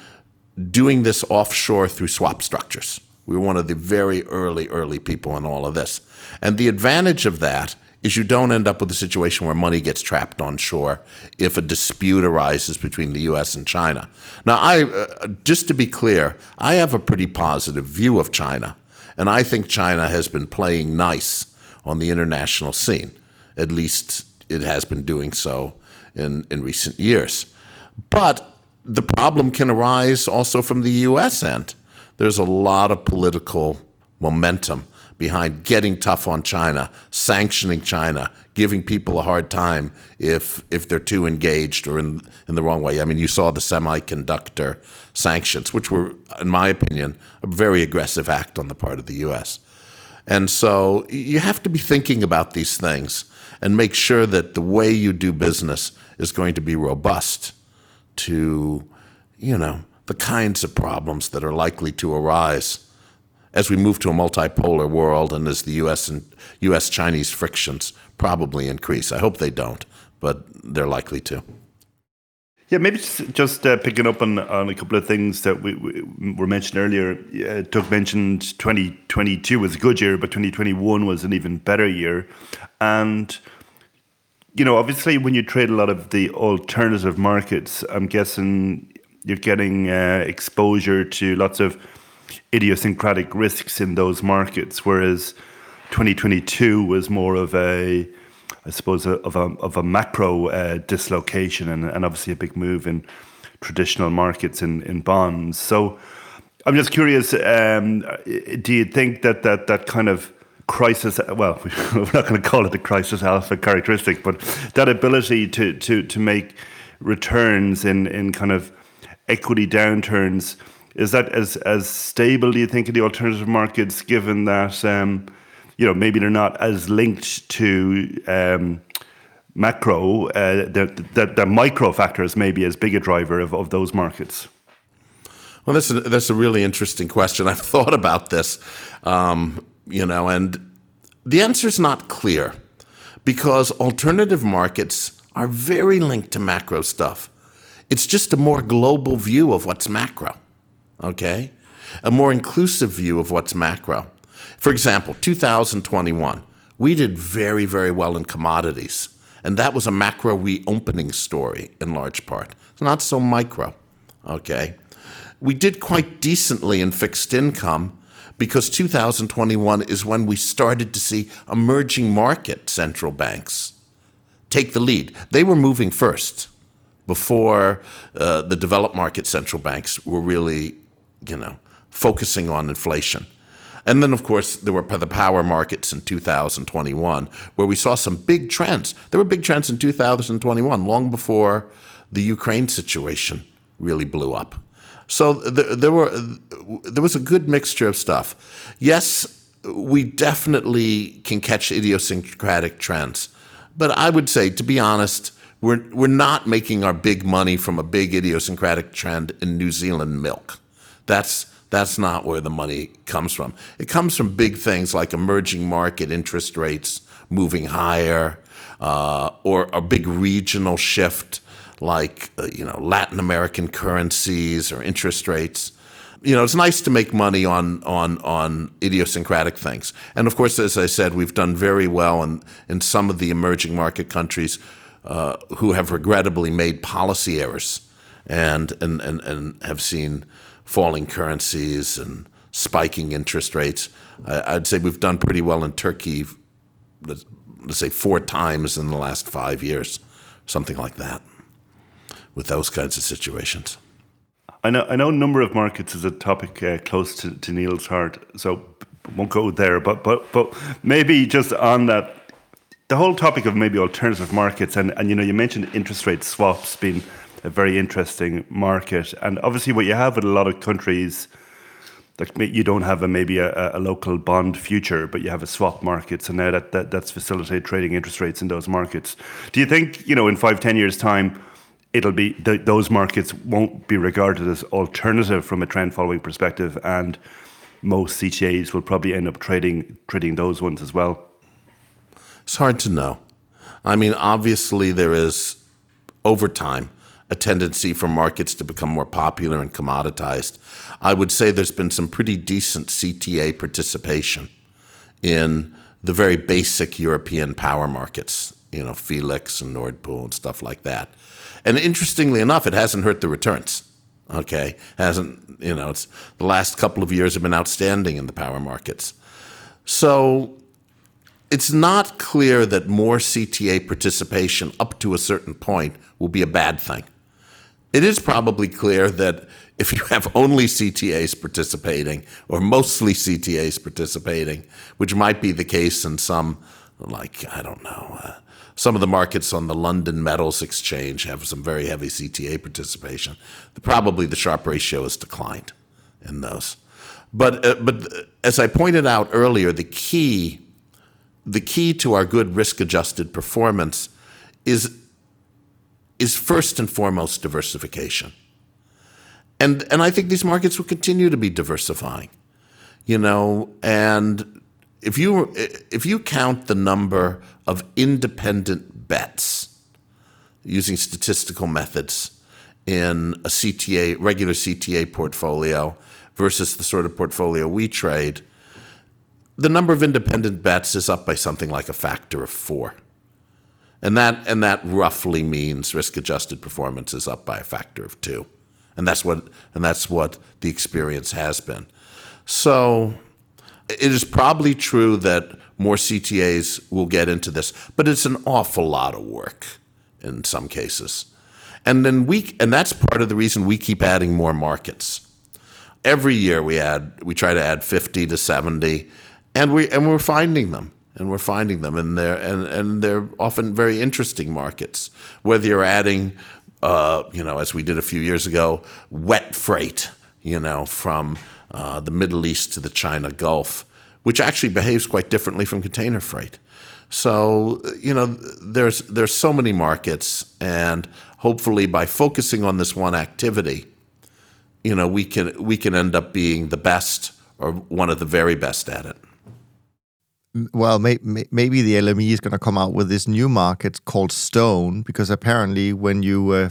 doing this offshore through swap structures. We were one of the very early, early people in all of this. And the advantage of that is you don't end up with a situation where money gets trapped on shore if a dispute arises between the U.S. and China. Now, I uh, just to be clear, I have a pretty positive view of China, and I think China has been playing nice on the international scene. At least it has been doing so in, in recent years. But the problem can arise also from the U.S. end. There's a lot of political momentum behind getting tough on China, sanctioning China, giving people a hard time if if they're too engaged or in in the wrong way. I mean, you saw the semiconductor sanctions, which were, in my opinion, a very aggressive act on the part of the U.S. And so you have to be thinking about these things and make sure that the way you do business is going to be robust to, you know, the kinds of problems that are likely to arise as we move to a multipolar world and as the U.S. and U.S. Chinese frictions probably increase. I hope they don't, but they're likely to. Yeah, maybe just, just uh, picking up on, on a couple of things that we, we were mentioned earlier. Uh, Doug mentioned 2022 was a good year, but 2021 was an even better year. And, you know, obviously, when you trade a lot of the alternative markets, I'm guessing you're getting uh, exposure to lots of idiosyncratic risks in those markets, whereas 2022 was more of a, I suppose, a, of a of a macro uh, dislocation and, and obviously a big move in traditional markets in in bonds. So, I'm just curious. Um, do you think that that that kind of crisis well <laughs> we're not going to call it the crisis alpha characteristic but that ability to to to make returns in in kind of equity downturns. Is that as as stable? Do you think in the alternative markets, given that um, you know maybe they're not as linked to um, macro, uh, the, the, the micro factors maybe as big a driver of, of those markets? Well, that's a, that's a really interesting question. I've <laughs> thought about this, um, you know, and the answer is not clear because alternative markets are very linked to macro stuff. It's just a more global view of what's macro, okay? A more inclusive view of what's macro. For example, 2021, we did very, very well in commodities. And that was a macro reopening story in large part. It's not so micro, okay? We did quite decently in fixed income because 2021 is when we started to see emerging market central banks take the lead. They were moving first before uh, the developed market central banks were really, you know, focusing on inflation. And then, of course, there were the power markets in 2021, where we saw some big trends. There were big trends in 2021, long before the Ukraine situation really blew up. So there, there were there was a good mixture of stuff. Yes, we definitely can catch idiosyncratic trends, but I would say, to be honest, we're we're not making our big money from a big idiosyncratic trend in New Zealand milk. That's that's not where the money comes from. It comes from big things like emerging market interest rates moving higher, uh, or a big regional shift like uh, you know Latin American currencies or interest rates. You know, it's nice to make money on on on idiosyncratic things. And of course, as I said, we've done very well in in some of the emerging market countries uh, who have regrettably made policy errors and and and, and have seen falling currencies and spiking interest rates. I, would say we've done pretty well in Turkey. Let's, say four times in the last five years, something like that with those kinds of situations. I know, I know, number of markets is a topic uh, close to, to Niels' heart, so won't go there. But but but maybe just on that, the whole topic of maybe alternative markets, and and you know, you mentioned interest rate swaps being a very interesting market, and obviously what you have with a lot of countries. Like you don't have a, maybe a, a local bond future, but you have a swap market. So now that, that that's facilitate trading interest rates in those markets. Do you think you know in five ten years time? it'll be th- those markets won't be regarded as alternative from a trend following perspective, and most CTAs will probably end up trading trading those ones as well. It's hard to know. I mean, obviously, there is over time a tendency for markets to become more popular and commoditized. I would say there's been some pretty decent CTA participation in the very basic European power markets, you know, Felix and Nord Pool and stuff like that. And interestingly enough, it hasn't hurt the returns. Okay, hasn't you know? It's the last couple of years have been outstanding in the power markets. So it's not clear that more CTA participation up to a certain point will be a bad thing. It is probably clear that if you have only CTAs participating or mostly CTAs participating, which might be the case in some, like, I don't know, uh, some of the markets on the London Metals Exchange have some very heavy CTA participation. Probably the Sharpe ratio has declined in those. But, uh, but as I pointed out earlier, the key, the key to our good risk adjusted performance is, is first and foremost diversification. And, and I think these markets will continue to be diversifying, you know, and if you if you count the number of independent bets using statistical methods in a CTA regular CTA portfolio versus the sort of portfolio we trade, the number of independent bets is up by something like a factor of four. And that and that roughly means risk adjusted performance is up by a factor of two. And that's what and that's what the experience has been. So it is probably true that more CTAs will get into this, but it's an awful lot of work in some cases. And then we and that's part of the reason we keep adding more markets. Every year we add we try to add 50 to 70 and we and we're finding them and we're finding them and they're and, and they're often very interesting markets. Whether you're adding uh, you know, as we did a few years ago, wet freight, you know, from uh, the Middle East to the China Gulf, which actually behaves quite differently from container freight. So you know, there's there's so many markets, and hopefully by focusing on this one activity, you know, we can we can end up being the best or one of the very best at it. Well, may, may, maybe the LME is going to come out with this new market called Stone because apparently when you uh,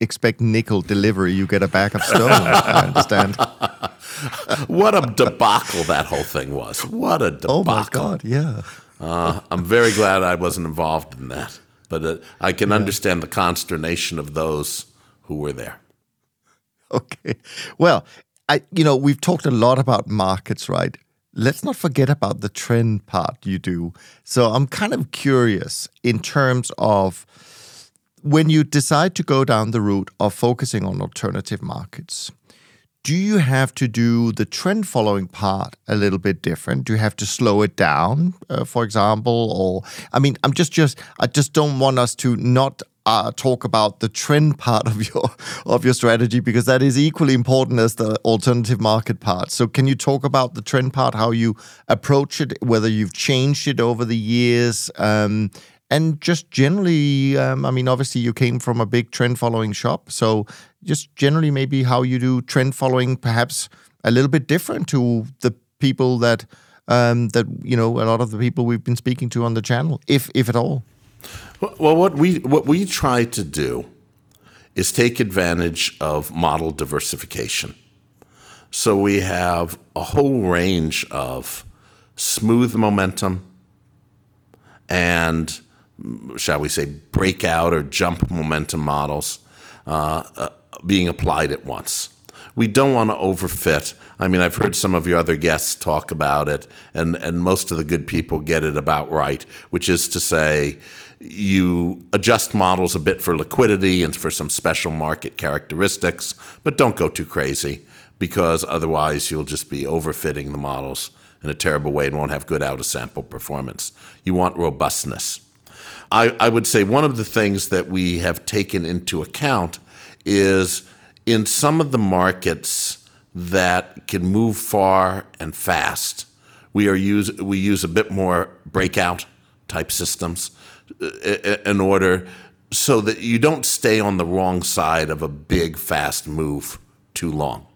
expect nickel delivery, you get a bag of stone. I understand. <laughs> what a debacle that whole thing was! What a debacle! Oh my god! Yeah. Uh, I'm very glad I wasn't involved in that, but uh, I can yeah. understand the consternation of those who were there. Okay, well, I you know we've talked a lot about markets, right? Let's not forget about the trend part you do. So I'm kind of curious in terms of when you decide to go down the route of focusing on alternative markets do you have to do the trend following part a little bit different? Do you have to slow it down, uh, for example? Or I mean, I'm just just I just don't want us to not uh, talk about the trend part of your of your strategy because that is equally important as the alternative market part. So, can you talk about the trend part, how you approach it, whether you've changed it over the years? Um, and just generally, um, I mean, obviously, you came from a big trend following shop. So, just generally, maybe how you do trend following, perhaps a little bit different to the people that um, that you know a lot of the people we've been speaking to on the channel, if if at all. Well, what we what we try to do is take advantage of model diversification. So we have a whole range of smooth momentum and shall we say, breakout or jump momentum models uh, uh, being applied at once. We don't want to overfit. I mean, I've heard some of your other guests talk about it, and, and most of the good people get it about right, which is to say, you adjust models a bit for liquidity and for some special market characteristics, but don't go too crazy because otherwise you'll just be overfitting the models in a terrible way and won't have good out of sample performance. You want robustness. I, I would say one of the things that we have taken into account is in some of the markets that can move far and fast, we are use we use a bit more breakout type systems in order so that you don't stay on the wrong side of a big fast move too long.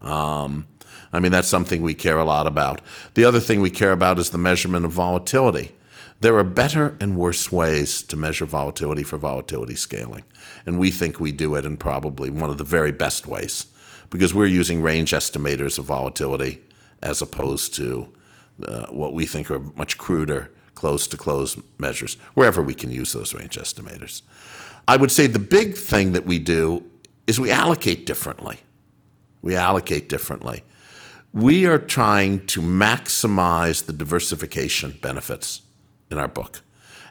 Um, I mean that's something we care a lot about. The other thing we care about is the measurement of volatility. There are better and worse ways to measure volatility for volatility scaling. And we think we do it in probably one of the very best ways because we're using range estimators of volatility as opposed to uh, what we think are much cruder close to close measures, wherever we can use those range estimators. I would say the big thing that we do is we allocate differently. We allocate differently. We are trying to maximize the diversification benefits in our book.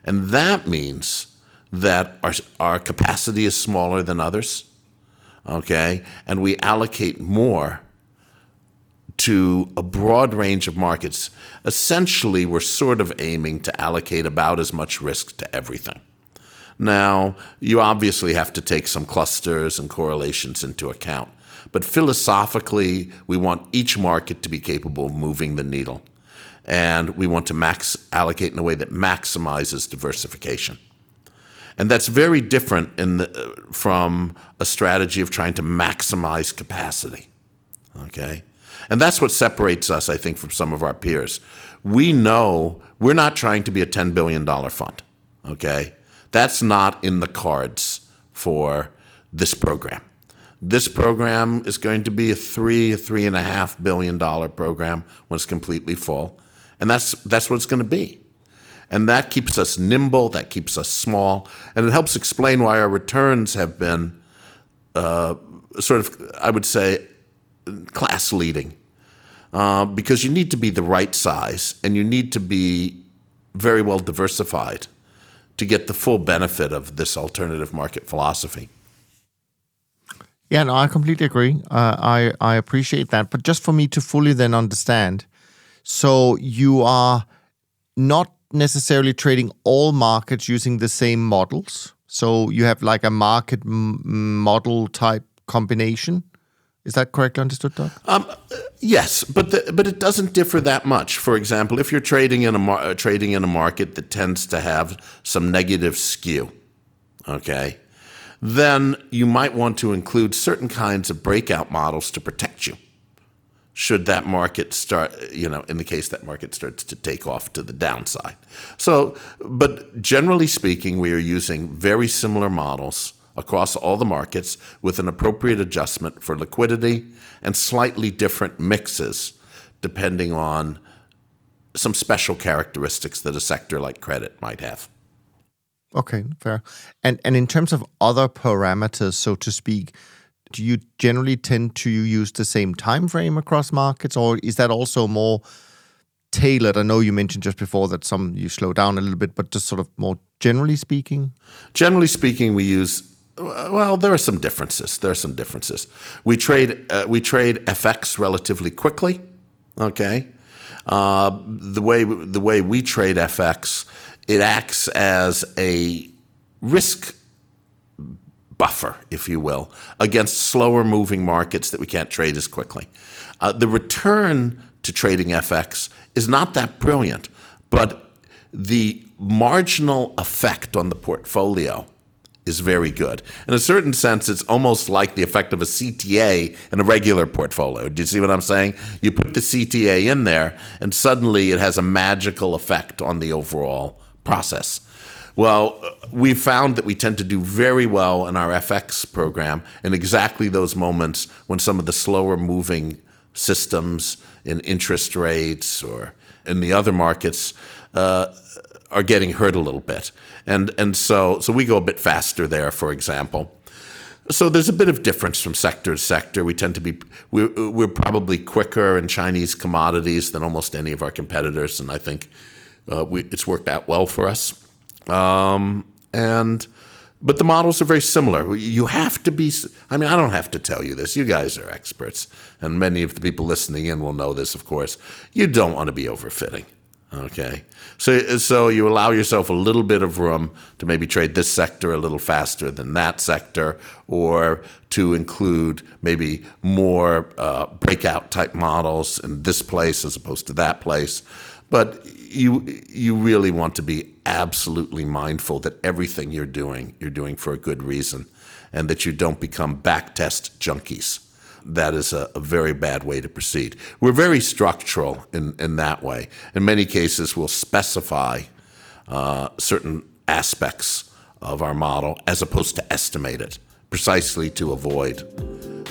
And that means that our, our capacity is smaller than others, okay? And we allocate more to a broad range of markets. Essentially, we're sort of aiming to allocate about as much risk to everything. Now, you obviously have to take some clusters and correlations into account. But philosophically, we want each market to be capable of moving the needle and we want to max allocate in a way that maximizes diversification. And that's very different the, from a strategy of trying to maximize capacity. Okay? And that's what separates us, I think, from some of our peers. We know we're not trying to be a $10 billion fund. Okay? That's not in the cards for this program. This program is going to be a three, three and a half billion dollar program when it's completely full. And that's, that's what it's going to be. And that keeps us nimble, that keeps us small, and it helps explain why our returns have been uh, sort of, I would say, class leading. Uh, because you need to be the right size and you need to be very well diversified to get the full benefit of this alternative market philosophy. Yeah, no, I completely agree. Uh, I I appreciate that, but just for me to fully then understand, so you are not necessarily trading all markets using the same models. So you have like a market m- model type combination. Is that correctly understood, Doug? Um, yes, but the, but it doesn't differ that much. For example, if you're trading in a mar- uh, trading in a market that tends to have some negative skew, okay, then you might want to include certain kinds of breakout models to protect you. Should that market start, you know, in the case that market starts to take off to the downside. So, but generally speaking, we are using very similar models across all the markets with an appropriate adjustment for liquidity and slightly different mixes depending on some special characteristics that a sector like credit might have. Okay, fair. And and in terms of other parameters, so to speak, do you generally tend to use the same time frame across markets, or is that also more tailored? I know you mentioned just before that some you slow down a little bit, but just sort of more generally speaking. Generally speaking, we use. Well, there are some differences. There are some differences. We trade uh, we trade FX relatively quickly. Okay, uh, the way the way we trade FX, it acts as a risk buffer, if you will, against slower moving markets that we can't trade as quickly. Uh, the return to trading FX is not that brilliant, but the marginal effect on the portfolio is very good. In a certain sense, it's almost like the effect of a CTA in a regular portfolio. Do you see what I'm saying? You put the CTA in there, and suddenly it has a magical effect on the overall process. Well, we found that we tend to do very well in our FX program in exactly those moments when some of the slower moving systems in interest rates or in the other markets uh, are getting hurt a little bit. And, and so, so we go a bit faster there, for example. So there's a bit of difference from sector to sector. We tend to be we're, we're probably quicker in Chinese commodities than almost any of our competitors, and I think uh, we, it's worked out well for us. Um, and but the models are very similar. You have to be. I mean, I don't have to tell you this. You guys are experts, and many of the people listening in will know this. Of course, you don't want to be overfitting. Okay, so so you allow yourself a little bit of room to maybe trade this sector a little faster than that sector, or to include maybe more uh, breakout type models in this place as opposed to that place. But you you really want to be absolutely mindful that everything you're doing you're doing for a good reason, and that you don't become backtest junkies. That is a, a, very bad way to proceed. We're very structural in, in that way. In many cases, we'll specify uh, certain aspects of our model as opposed to estimate it, precisely to avoid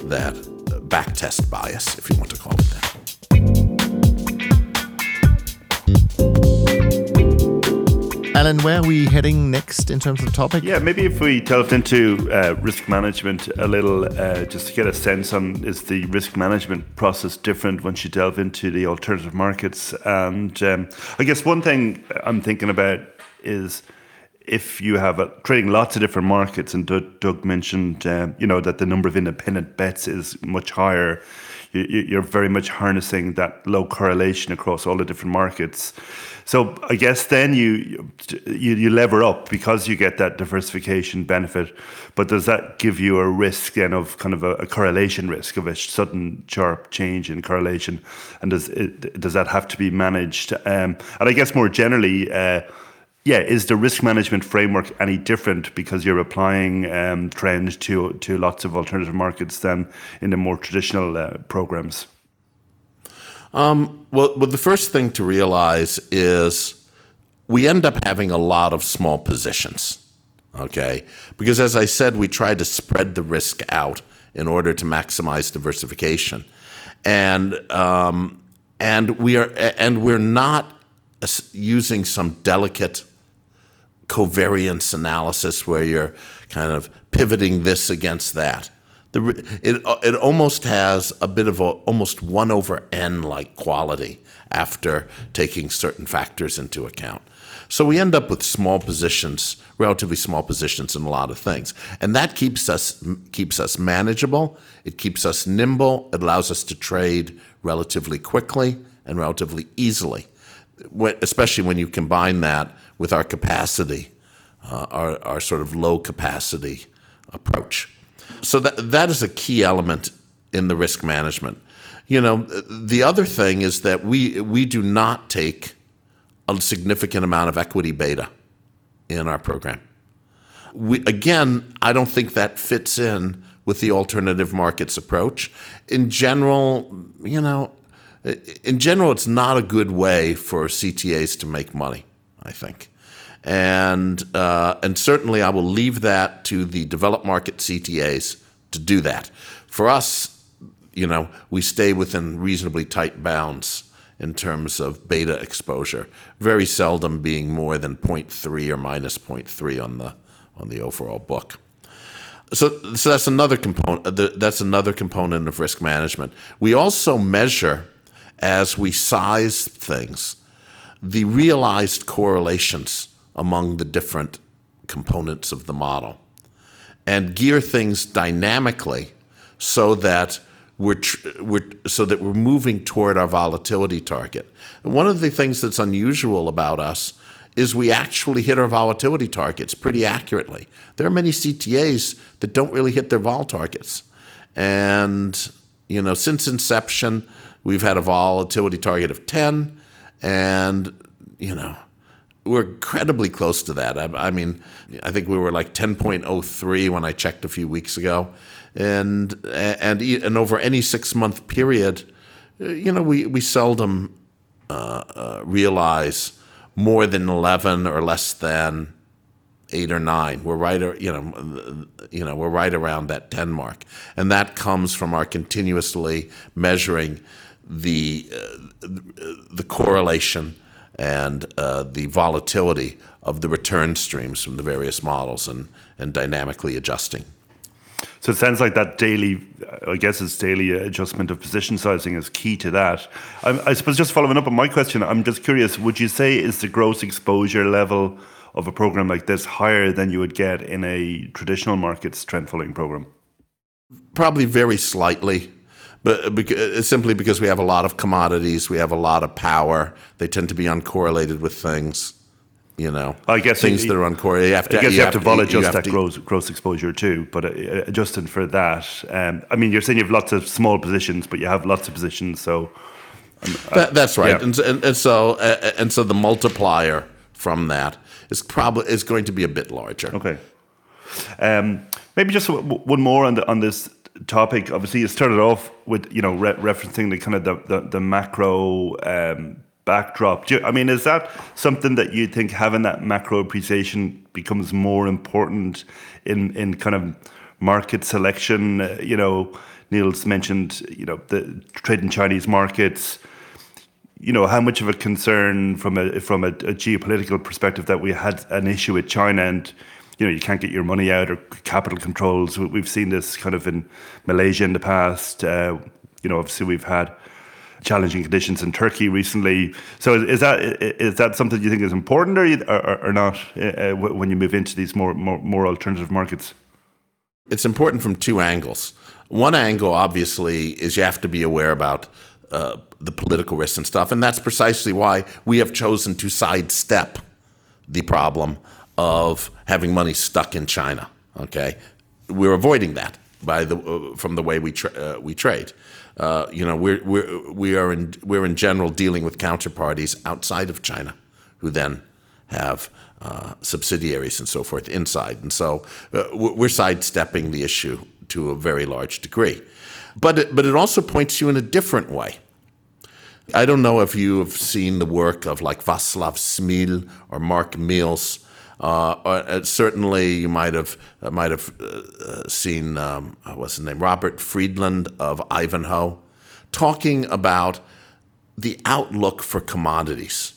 that backtest bias, if you want to call it that. Alan, where are we heading next in terms of topic? Yeah, maybe if we delved into uh, risk management a little, uh, just to get a sense on is the risk management process different once you delve into the alternative markets? And um, I guess one thing I'm thinking about is if you have a, trading lots of different markets, and Doug, Doug mentioned, uh, you know, that the number of independent bets is much higher. You, are very much harnessing that low correlation across all the different markets. So I guess then you, you you lever up because you get that diversification benefit. But does that give you a risk then of kind of a, a correlation risk of a sudden sharp change in correlation? And does it, does that have to be managed? Um, and I guess more generally. Uh, yeah, is the risk management framework any different because you're applying um, trend to to lots of alternative markets than in the more traditional uh, programs? Um, well, well, the first thing to realize is we end up having a lot of small positions. Okay, because as I said, we try to spread the risk out in order to maximize diversification, and um, and we are and we're not using some delicate covariance analysis where you're kind of pivoting this against that. The, it, it almost has a bit of a almost 1 over n like quality after taking certain factors into account. So we end up with small positions, relatively small positions in a lot of things. And that keeps us keeps us manageable, it keeps us nimble, it allows us to trade relatively quickly and relatively easily. Especially when you combine that with our capacity uh, our, our sort of low capacity approach. So that that is a key element in the risk management. You know, the other thing is that we we do not take a significant amount of equity beta in our program. We, again, I don't think that fits in with the alternative markets approach. In general, you know, in general, it's not a good way for CTAs to make money. I think, and uh, and certainly I will leave that to the developed market CTAs to do that. For us, you know, we stay within reasonably tight bounds in terms of beta exposure, very seldom being more than 0.3 or minus 0.3 on the on the overall book. So, so that's another component. That's another component of risk management. We also measure, as we size things, the realized correlations among the different components of the model, and gear things dynamically so that we're, tr- we're, so that we're moving toward our volatility target. And one of the things that's unusual about us is we actually hit our volatility targets pretty accurately. There are many CTAs that don't really hit their vol targets. And, you know, since inception, we've had a volatility target of 10, and, you know, we're incredibly close to that. I, I mean, I think we were like 10.03 when I checked a few weeks ago and and and over any six month period, you know, we we seldom uh, uh, realize more than eleven or less than eight or nine. We're right, you know, you know, we're right around that ten mark, and that comes from our continuously measuring the uh, the correlation and uh, the volatility of the return streams from the various models and and dynamically adjusting. So it sounds like that daily, I guess it's daily adjustment of position sizing is key to that. I, I, suppose just following up on my question, I'm just curious, would you say is the gross exposure level of a program like this higher than you would get in a traditional markets trend following program? Probably very slightly. But because, simply because we have a lot of commodities, we have a lot of power. They tend to be uncorrelated with things you know, I guess things you, that are uncorrelated. You have to, I guess you, you have, have, to vol adjust that to, gross, gross exposure too. But uh, adjusting for that, um, I mean, you're saying you have lots of small positions, but you have lots of positions, so. Um, that, that's right, yeah. and, and, and, so uh, and so the multiplier from that is probably is going to be a bit larger. Okay. Um, maybe just one more on the on this topic. Obviously, you started off with you know re- referencing the kind of the the, the macro um, backdrop. You, I mean, is that something that you think having that macro appreciation becomes more important in in kind of market selection? Uh, you know, Niels mentioned you know the trade in Chinese markets. You know, how much of a concern from a from a, a geopolitical perspective that we had an issue with China and you know you can't get your money out or capital controls. We've seen this kind of in Malaysia in the past. Uh, you know, obviously we've had challenging conditions in Turkey recently. So is that is that something you think is important or or, or not uh, when you move into these more, more more alternative markets? It's important from two angles. One angle, obviously, is you have to be aware about uh, the political risks and stuff, and that's precisely why we have chosen to sidestep the problem of having money stuck in China. Okay, we're avoiding that by the uh, from the way we tra- uh, we trade. Uh, you know, we're, we're, we are in, we're in general dealing with counterparties outside of China who then have uh, subsidiaries and so forth inside. And so uh, we're sidestepping the issue to a very large degree. But it, but it also points you in a different way. I don't know if you have seen the work of like Václav Smil or Mark Mills uh, uh, certainly, you might have uh, might have uh, seen um, what's his name, Robert Friedland of Ivanhoe, talking about the outlook for commodities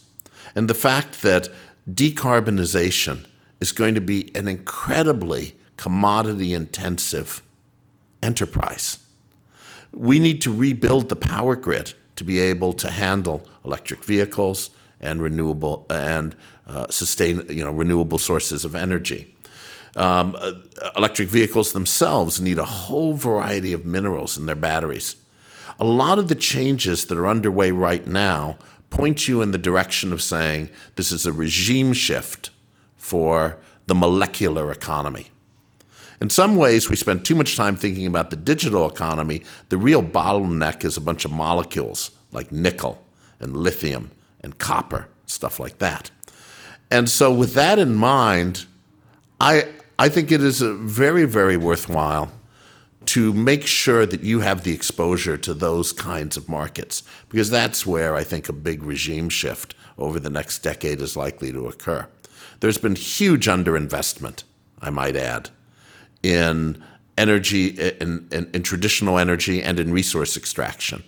and the fact that decarbonization is going to be an incredibly commodity intensive enterprise. We need to rebuild the power grid to be able to handle electric vehicles and renewable and uh, sustain you know renewable sources of energy. Um, uh, electric vehicles themselves need a whole variety of minerals in their batteries. A lot of the changes that are underway right now point you in the direction of saying this is a regime shift for the molecular economy. In some ways, we spend too much time thinking about the digital economy. The real bottleneck is a bunch of molecules like nickel and lithium and copper, stuff like that. And so, with that in mind, I, I think it is very, very worthwhile to make sure that you have the exposure to those kinds of markets, because that's where I think a big regime shift over the next decade is likely to occur. There's been huge underinvestment, I might add, in energy, in, in, in traditional energy, and in resource extraction.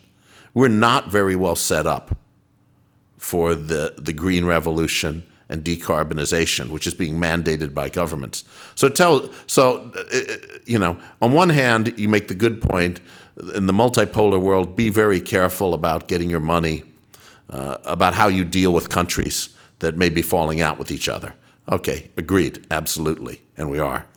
We're not very well set up for the, the green revolution and decarbonization, which is being mandated by governments. So tell so uh, you know, on one hand, you make the good point in the multipolar world. Be very careful about getting your money, uh, about how you deal with countries that may be falling out with each other. Okay, agreed, absolutely, and we are.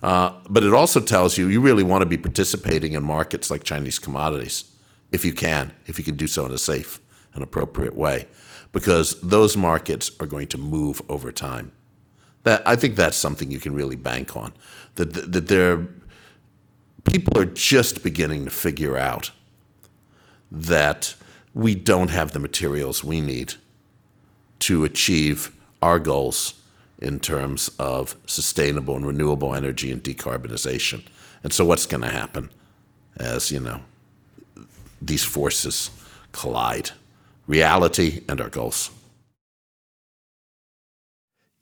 Uh, but it also tells you you really want to be participating in markets like Chinese commodities, if you can, if you can do so in a safe and appropriate way because those markets are going to move over time. That I think that's something you can really bank on. That that there people are just beginning to figure out that we don't have the materials we need to achieve our goals in terms of sustainable and renewable energy and decarbonization. And so what's going to happen as, you know, these forces collide? Reality and our goals.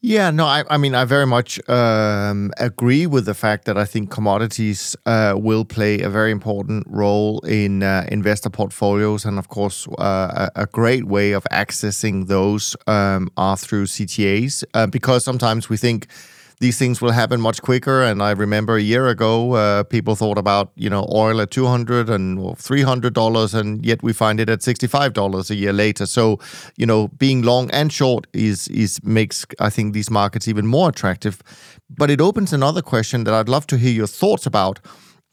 Yeah, no, I, I mean, I very much um, agree with the fact that I think commodities uh, will play a very important role in uh, investor portfolios. And of course, uh, a, great way of accessing those um, are through CTAs, uh, because sometimes we think these things will happen much quicker. And I remember a year ago, uh, people thought about you know oil at two hundred and three hundred dollars, and yet we find it at sixty five dollars a year later. So you know, being long and short is is makes I think these markets even more attractive. But it opens another question that I'd love to hear your thoughts about.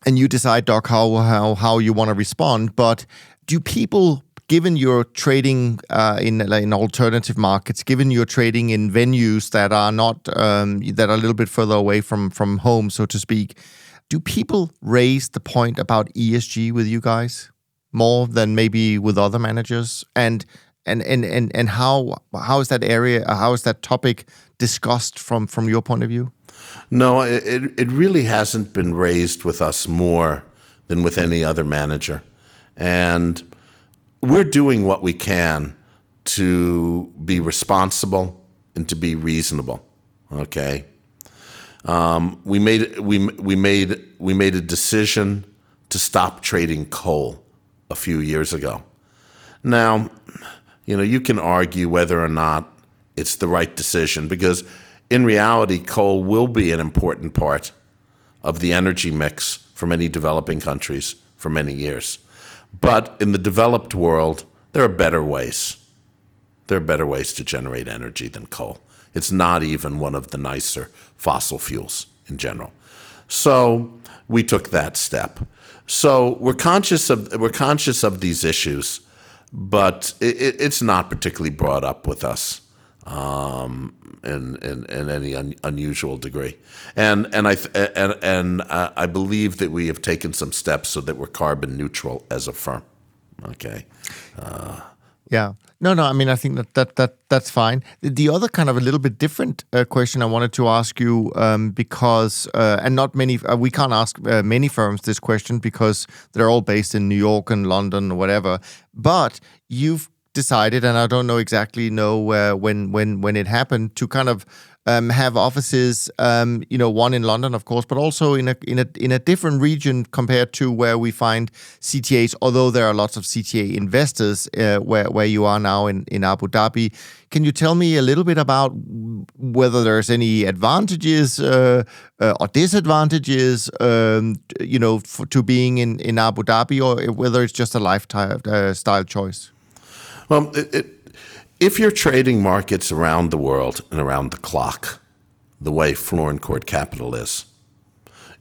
And you decide, Doug, how how how you want to respond. But do people given your trading uh, in in alternative markets, given your trading in venues that are not um, that are a little bit further away from from home, so to speak, do people raise the point about ESG with you guys more than maybe with other managers? And and and and and how how is that area? How is that topic discussed from from your point of view? No, it it really hasn't been raised with us more than with any other manager, and we're doing what we can to be responsible and to be reasonable. Okay. Um, we made we we made we made a decision to stop trading coal a few years ago. Now, you know, you can argue whether or not it's the right decision because in reality, coal will be an important part of the energy mix for many developing countries for many years. But in the developed world, there are better ways. There are better ways to generate energy than coal. It's not even one of the nicer fossil fuels in general. So we took that step. So we're conscious of we're conscious of these issues, but it, it's not particularly brought up with us um, in, in, in any un, unusual degree. And and I and and uh, I believe that we have taken some steps so that we're carbon neutral as a firm. Okay. Uh, yeah. No, no. I mean, I think that that that that's fine. The other kind of a little bit different uh, question I wanted to ask you, um, because uh, and not many, uh, we can't ask uh, many firms this question because they're all based in New York and London or whatever. But you've decided, and I don't know exactly know uh, when when when it happened, to kind of um, have offices, um, you know, one in London, of course, but also in a in a in a different region compared to where we find CTAs. Although there are lots of CTA investors uh, where where you are now in in Abu Dhabi. Can you tell me a little bit about whether there's any advantages uh, uh, or disadvantages, um, you know, for, to being in in Abu Dhabi, or whether it's just a lifestyle uh, choice? Well, it, it, if you're trading markets around the world and around the clock, the way Florin Court Capital is,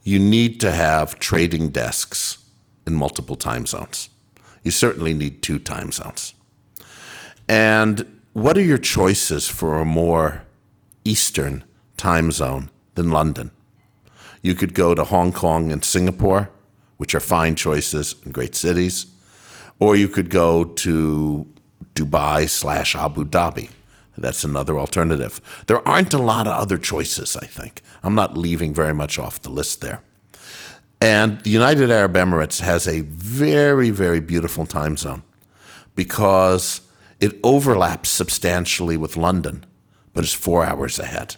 you need to have trading desks in multiple time zones. You certainly need two time zones. And what are your choices for a more Eastern time zone than London. You could go to Hong Kong and Singapore, which are fine choices and great cities, or you could go to Dubai slash Abu Dhabi. That's another alternative. There aren't a lot of other choices, I think. I'm not leaving very much off the list there. And the United Arab Emirates has a very, very beautiful time zone because it overlaps substantially with London, but is four hours ahead.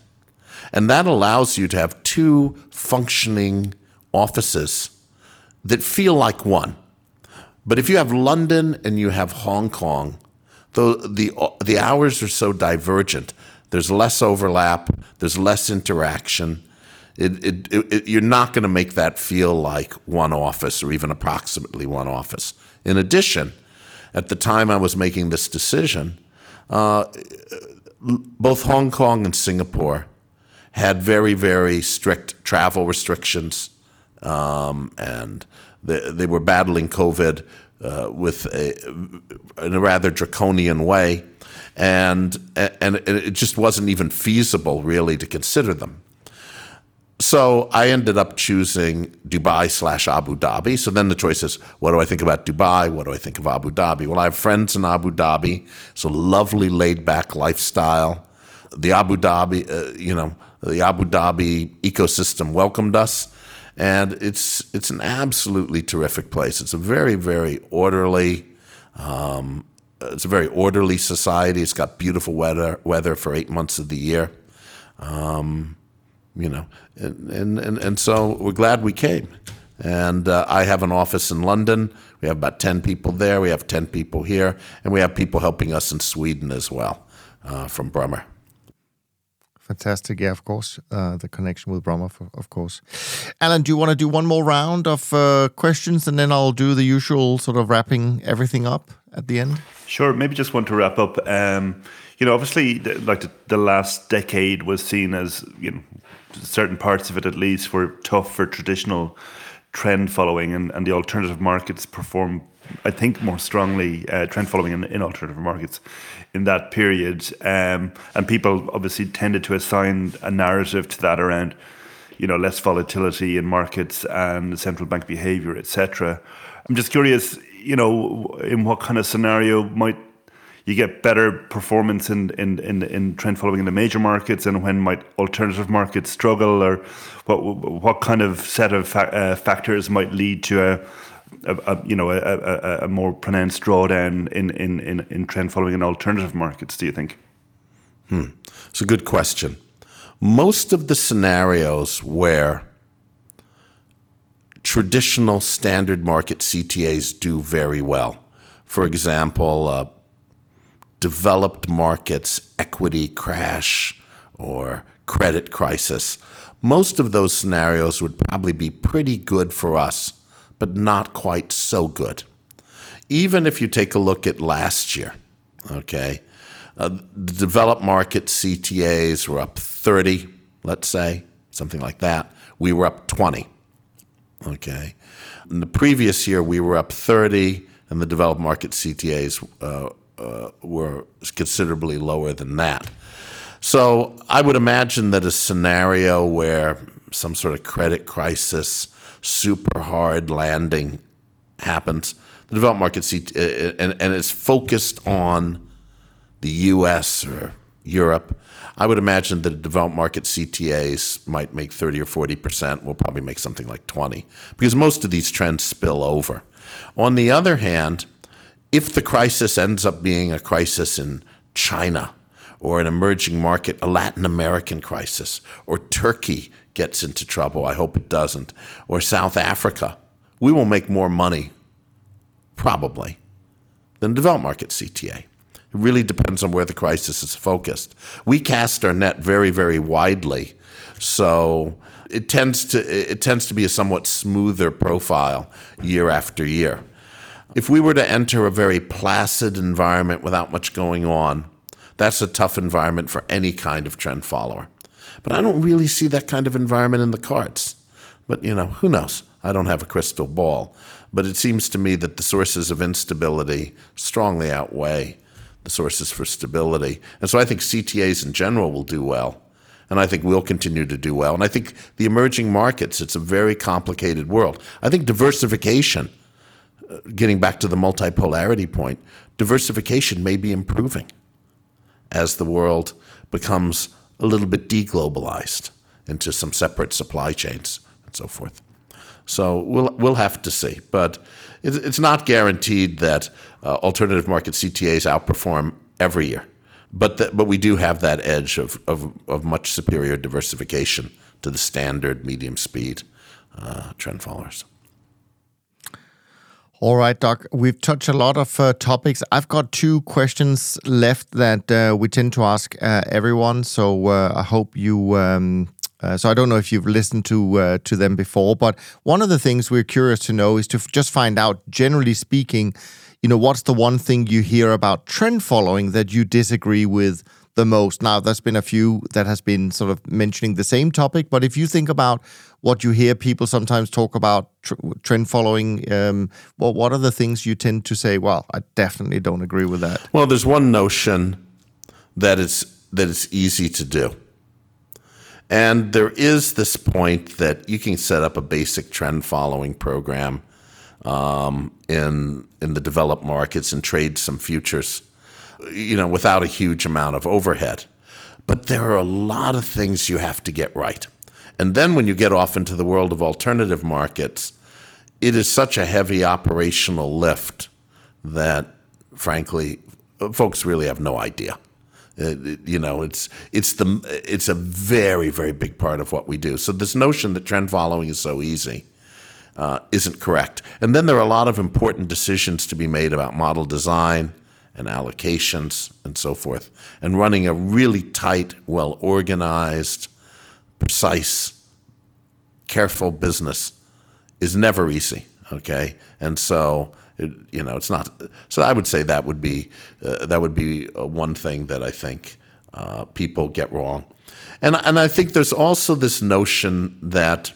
And that allows you to have two functioning offices that feel like one. But if you have London and you have Hong Kong, the, the, the hours are so divergent. There's less overlap, there's less interaction. It, it, it, you're not going to make that feel like one office or even approximately one office. In addition, at the time I was making this decision, uh, both Hong Kong and Singapore had very, very strict travel restrictions, um, and they, they, were battling COVID uh, with a, in a rather draconian way, and and it just wasn't even feasible really to consider them. So I ended up choosing Dubai slash Abu Dhabi. So then the choice is, what do I think about Dubai? What do I think of Abu Dhabi? Well, I have friends in Abu Dhabi. It's a lovely, laid back lifestyle. The Abu Dhabi, uh, you know, the Abu Dhabi ecosystem welcomed us, and it's it's an absolutely terrific place. It's a very, very orderly. Um, it's a very orderly society. It's got beautiful weather weather for eight months of the year. Um, you know, and, and, and, and so we're glad we came. And uh, I have an office in London. We have about 10 people there. We have 10 people here. And we have people helping us in Sweden as well uh, from Brummer. Fantastic. Yeah, of course. Uh, the connection with Brummer, of course. Alan, do you want to do one more round of uh, questions and then I'll do the usual sort of wrapping everything up at the end? Sure. Maybe just want to wrap up. Um, you know, obviously, like the, the last decade was seen as, you know, certain parts of it at least were tough for traditional trend following, and, and the alternative markets perform, I think, more strongly uh, trend following in, in alternative markets in that period. Um, and people obviously tended to assign a narrative to that around, you know, less volatility in markets and central bank behavior, etc. I'm just curious, you know, in what kind of scenario might you get better performance in, in, in, in trend following in the major markets and when might alternative markets struggle or what what kind of set of fa- uh, factors might lead to a, a, a you know a, a, more pronounced drawdown in, in, in, in trend following in alternative markets do you think hmm. it's a good question most of the scenarios where traditional standard market CTAs do very well for example uh, developed markets equity crash or credit crisis, most of those scenarios would probably be pretty good for us, but not quite so good. Even if you take a look at last year, okay, uh, the developed market CTAs were up 30, let's say, something like that. We were up 20, okay. In the previous year, we were up 30, and the developed market CTAs uh, uh, were considerably lower than that. So I would imagine that a scenario where some sort of credit crisis, super hard landing happens, the developed market seat, uh, uh, and, and it's focused on the US or Europe, I would imagine that developed market CTAs might make 30 or 40%. We'll probably make something like 20 because most of these trends spill over. On the other hand, if the crisis ends up being a crisis in China or an emerging market, a Latin American crisis, or Turkey gets into trouble, I hope it doesn't, or South Africa, we will make more money, probably, than developed market CTA. It really depends on where the crisis is focused. We cast our net very, very widely, so it tends to it tends to be a somewhat smoother profile year after year. If we were to enter a very placid environment without much going on, that's a tough environment for any kind of trend follower. But I don't really see that kind of environment in the cards. But, you know, who knows? I don't have a crystal ball. But it seems to me that the sources of instability strongly outweigh the sources for stability. And so I think CTAs in general will do well. and I think we'll continue to do well. And I think the emerging markets, it's a very complicated world. I think diversification, uh, getting back to the multipolarity point, diversification may be improving as the world becomes a little bit deglobalized into some separate supply chains and so forth. So we'll we'll have to see, but it's not guaranteed that uh, alternative market CTAs outperform every year. But the, but we do have that edge of, of, of much superior diversification to the standard medium speed uh, trend followers. All right, Doug. We've touched a lot of uh, topics. I've got two questions left that uh, we tend to ask uh, everyone. So uh, I hope you um, uh, so I don't know if you've listened to uh, to them before, but one of the things we're curious to know is to f- just find out, generally speaking, you know, what's the one thing you hear about trend following that you disagree with the most? Now, there's been a few that has been sort of mentioning the same topic, but if you think about what you hear people sometimes talk about tr- trend following, um, well, what are the things you tend to say? Well, I definitely don't agree with that. Well, there's one notion that it's that it's easy to do and there is this point that you can set up a basic trend following program um, in in the developed markets and trade some futures, you know, without a huge amount of overhead. But there are a lot of things you have to get right. And then when you get off into the world of alternative markets, it is such a heavy operational lift that, frankly, folks really have no idea. Uh, you know, it's it's the it's a very very big part of what we do. So this notion that trend following is so easy uh, isn't correct. And then there are a lot of important decisions to be made about model design and allocations and so forth. And running a really tight, well organized, precise, careful business is never easy. Okay, and so it, you know, it's not. So I would say that would be uh, that would be uh, one thing that I think uh, people get wrong, and and I think there's also this notion that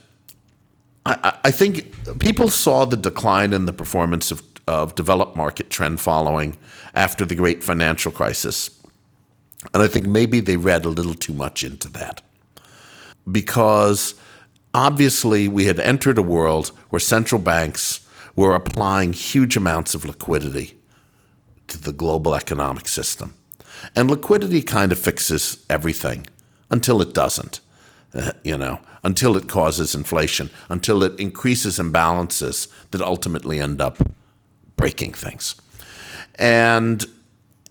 I, I think people saw the decline in the performance of of developed market trend following after the great financial crisis, and I think maybe they read a little too much into that because obviously we had entered a world where central banks we're applying huge amounts of liquidity to the global economic system. And liquidity kind of fixes everything until it doesn't, uh, you know, until it causes inflation, until it increases imbalances that ultimately end up breaking things. And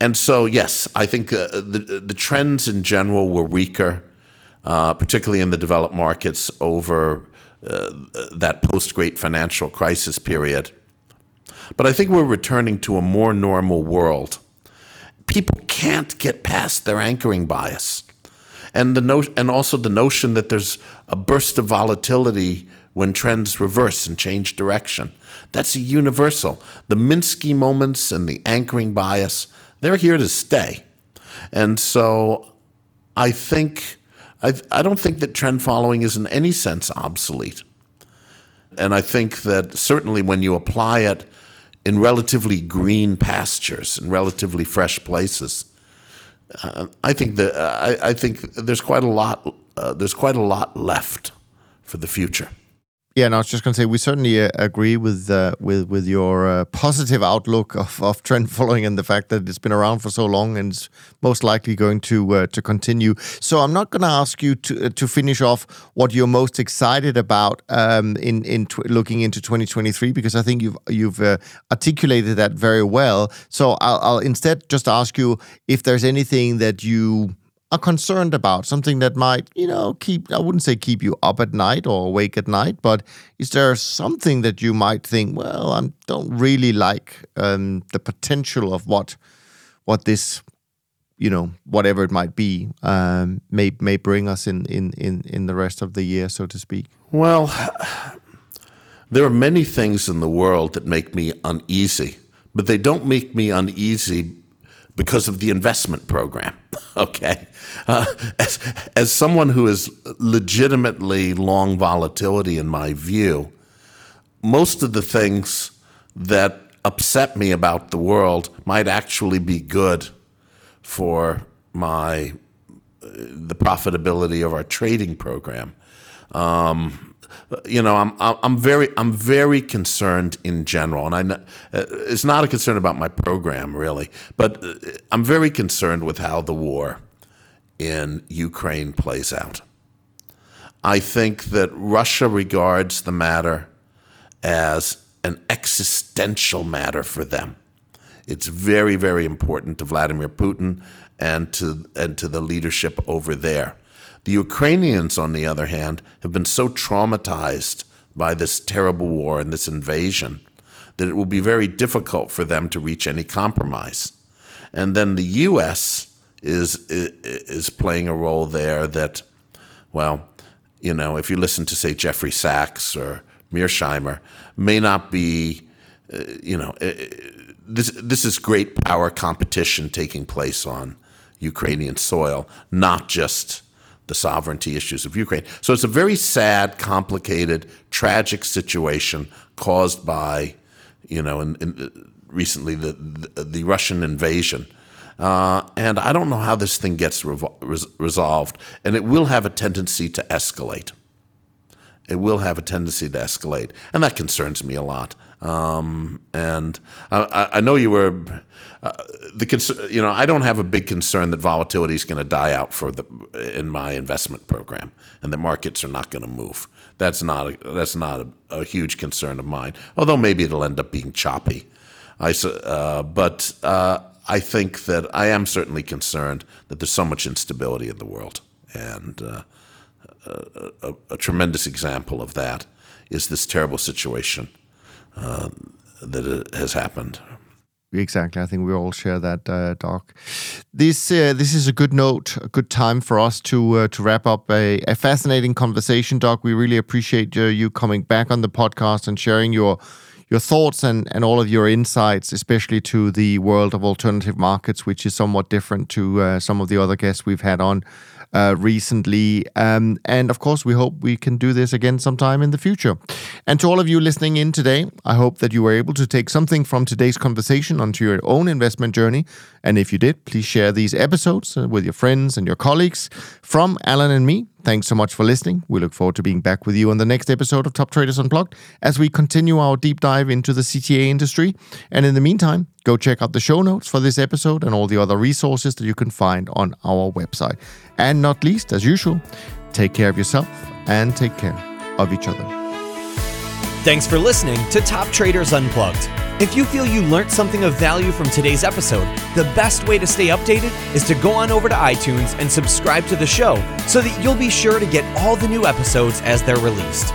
and so, yes, I think uh, the the trends in general were weaker, uh, particularly in the developed markets over uh, that post great financial crisis period. But I think we're returning to a more normal world. People can't get past their anchoring bias. And, the no- and also the notion that there's a burst of volatility when trends reverse and change direction. That's a universal. The Minsky moments and the anchoring bias, they're here to stay. And so I think I, I don't think that trend following is in any sense obsolete. And I think that certainly when you apply it in relatively green pastures and relatively fresh places, uh, I think that uh, I, I, think there's quite a lot uh, there's quite a lot left for the future. Yeah, no, I was just going to say we certainly uh, agree with uh, with with your uh, positive outlook of, of trend following and the fact that it's been around for so long and it's most likely going to uh, to continue. So I'm not going to ask you to uh, to finish off what you're most excited about um, in in looking into 2023 because I think you've you've uh, articulated that very well. So I'll, I'll instead just ask you if there's anything that you are concerned about, something that might, you know, keep, I wouldn't say keep you up at night or awake at night, but is there something that you might think, well, I don't really like um, the potential of what, what this, you know, whatever it might be, um, may may bring us in, in, in, in the rest of the year, so to speak? Well, there are many things in the world that make me uneasy, but they don't make me uneasy because of the investment program. <laughs> Okay. Uh, as, as someone who is legitimately long volatility in my view, most of the things that upset me about the world might actually be good for my the profitability of our trading program. Um, you know, I'm I'm very I'm very concerned in general, and I uh, it's not a concern about my program really, but uh, I'm very concerned with how the war in Ukraine plays out. I think that Russia regards the matter as an existential matter for them. It's very, very important to Vladimir Putin and to and to the leadership over there. The Ukrainians, on the other hand, have been so traumatized by this terrible war and this invasion that it will be very difficult for them to reach any compromise. And then the U.S. is is playing a role there that, well, you know, if you listen to say Jeffrey Sachs or Mearsheimer, may not be, uh, you know, uh, this this is great power competition taking place on Ukrainian soil, not just the sovereignty issues of Ukraine. So it's a very sad, complicated, tragic situation caused by, you know, in, in recently the, the, the Russian invasion. Uh, and I don't know how this thing gets revol- res- resolved, and it will have a tendency to escalate. It will have a tendency to escalate, and that concerns me a lot. Um, and I, I, know you were uh, the concern. You know, I don't have a big concern that volatility is going to die out for the in my investment program, and the markets are not going to move. That's not a, that's not a, a, huge concern of mine. Although maybe it'll end up being choppy. I uh, but uh, I think that I am certainly concerned that there's so much instability in the world, and uh, a, a, a tremendous example of that is this terrible situation uh, that has happened. Exactly, I think we all share that, uh, Doug. This uh, this is a good note, a good time for us to uh, to wrap up a, a, fascinating conversation, Doug. We really appreciate uh, you coming back on the podcast and sharing your your thoughts and, and all of your insights, especially to the world of alternative markets, which is somewhat different to uh, some of the other guests we've had on uh, recently. Um, and of course, we hope we can do this again sometime in the future. And to all of you listening in today, I hope that you were able to take something from today's conversation onto your own investment journey. And if you did, please share these episodes uh, with your friends and your colleagues. From Alan and me, Thanks so much for listening. We look forward to being back with you on the next episode of Top Traders Unplugged as we continue our deep dive into the CTA industry. And in the meantime, go check out the show notes for this episode and all the other resources that you can find on our website. And not least, as usual, take care of yourself and take care of each other. Thanks for listening to Top Traders Unplugged. If you feel you learned something of value from today's episode, the best way to stay updated is to go on over to iTunes and subscribe to the show so that you'll be sure to get all the new episodes as they're released.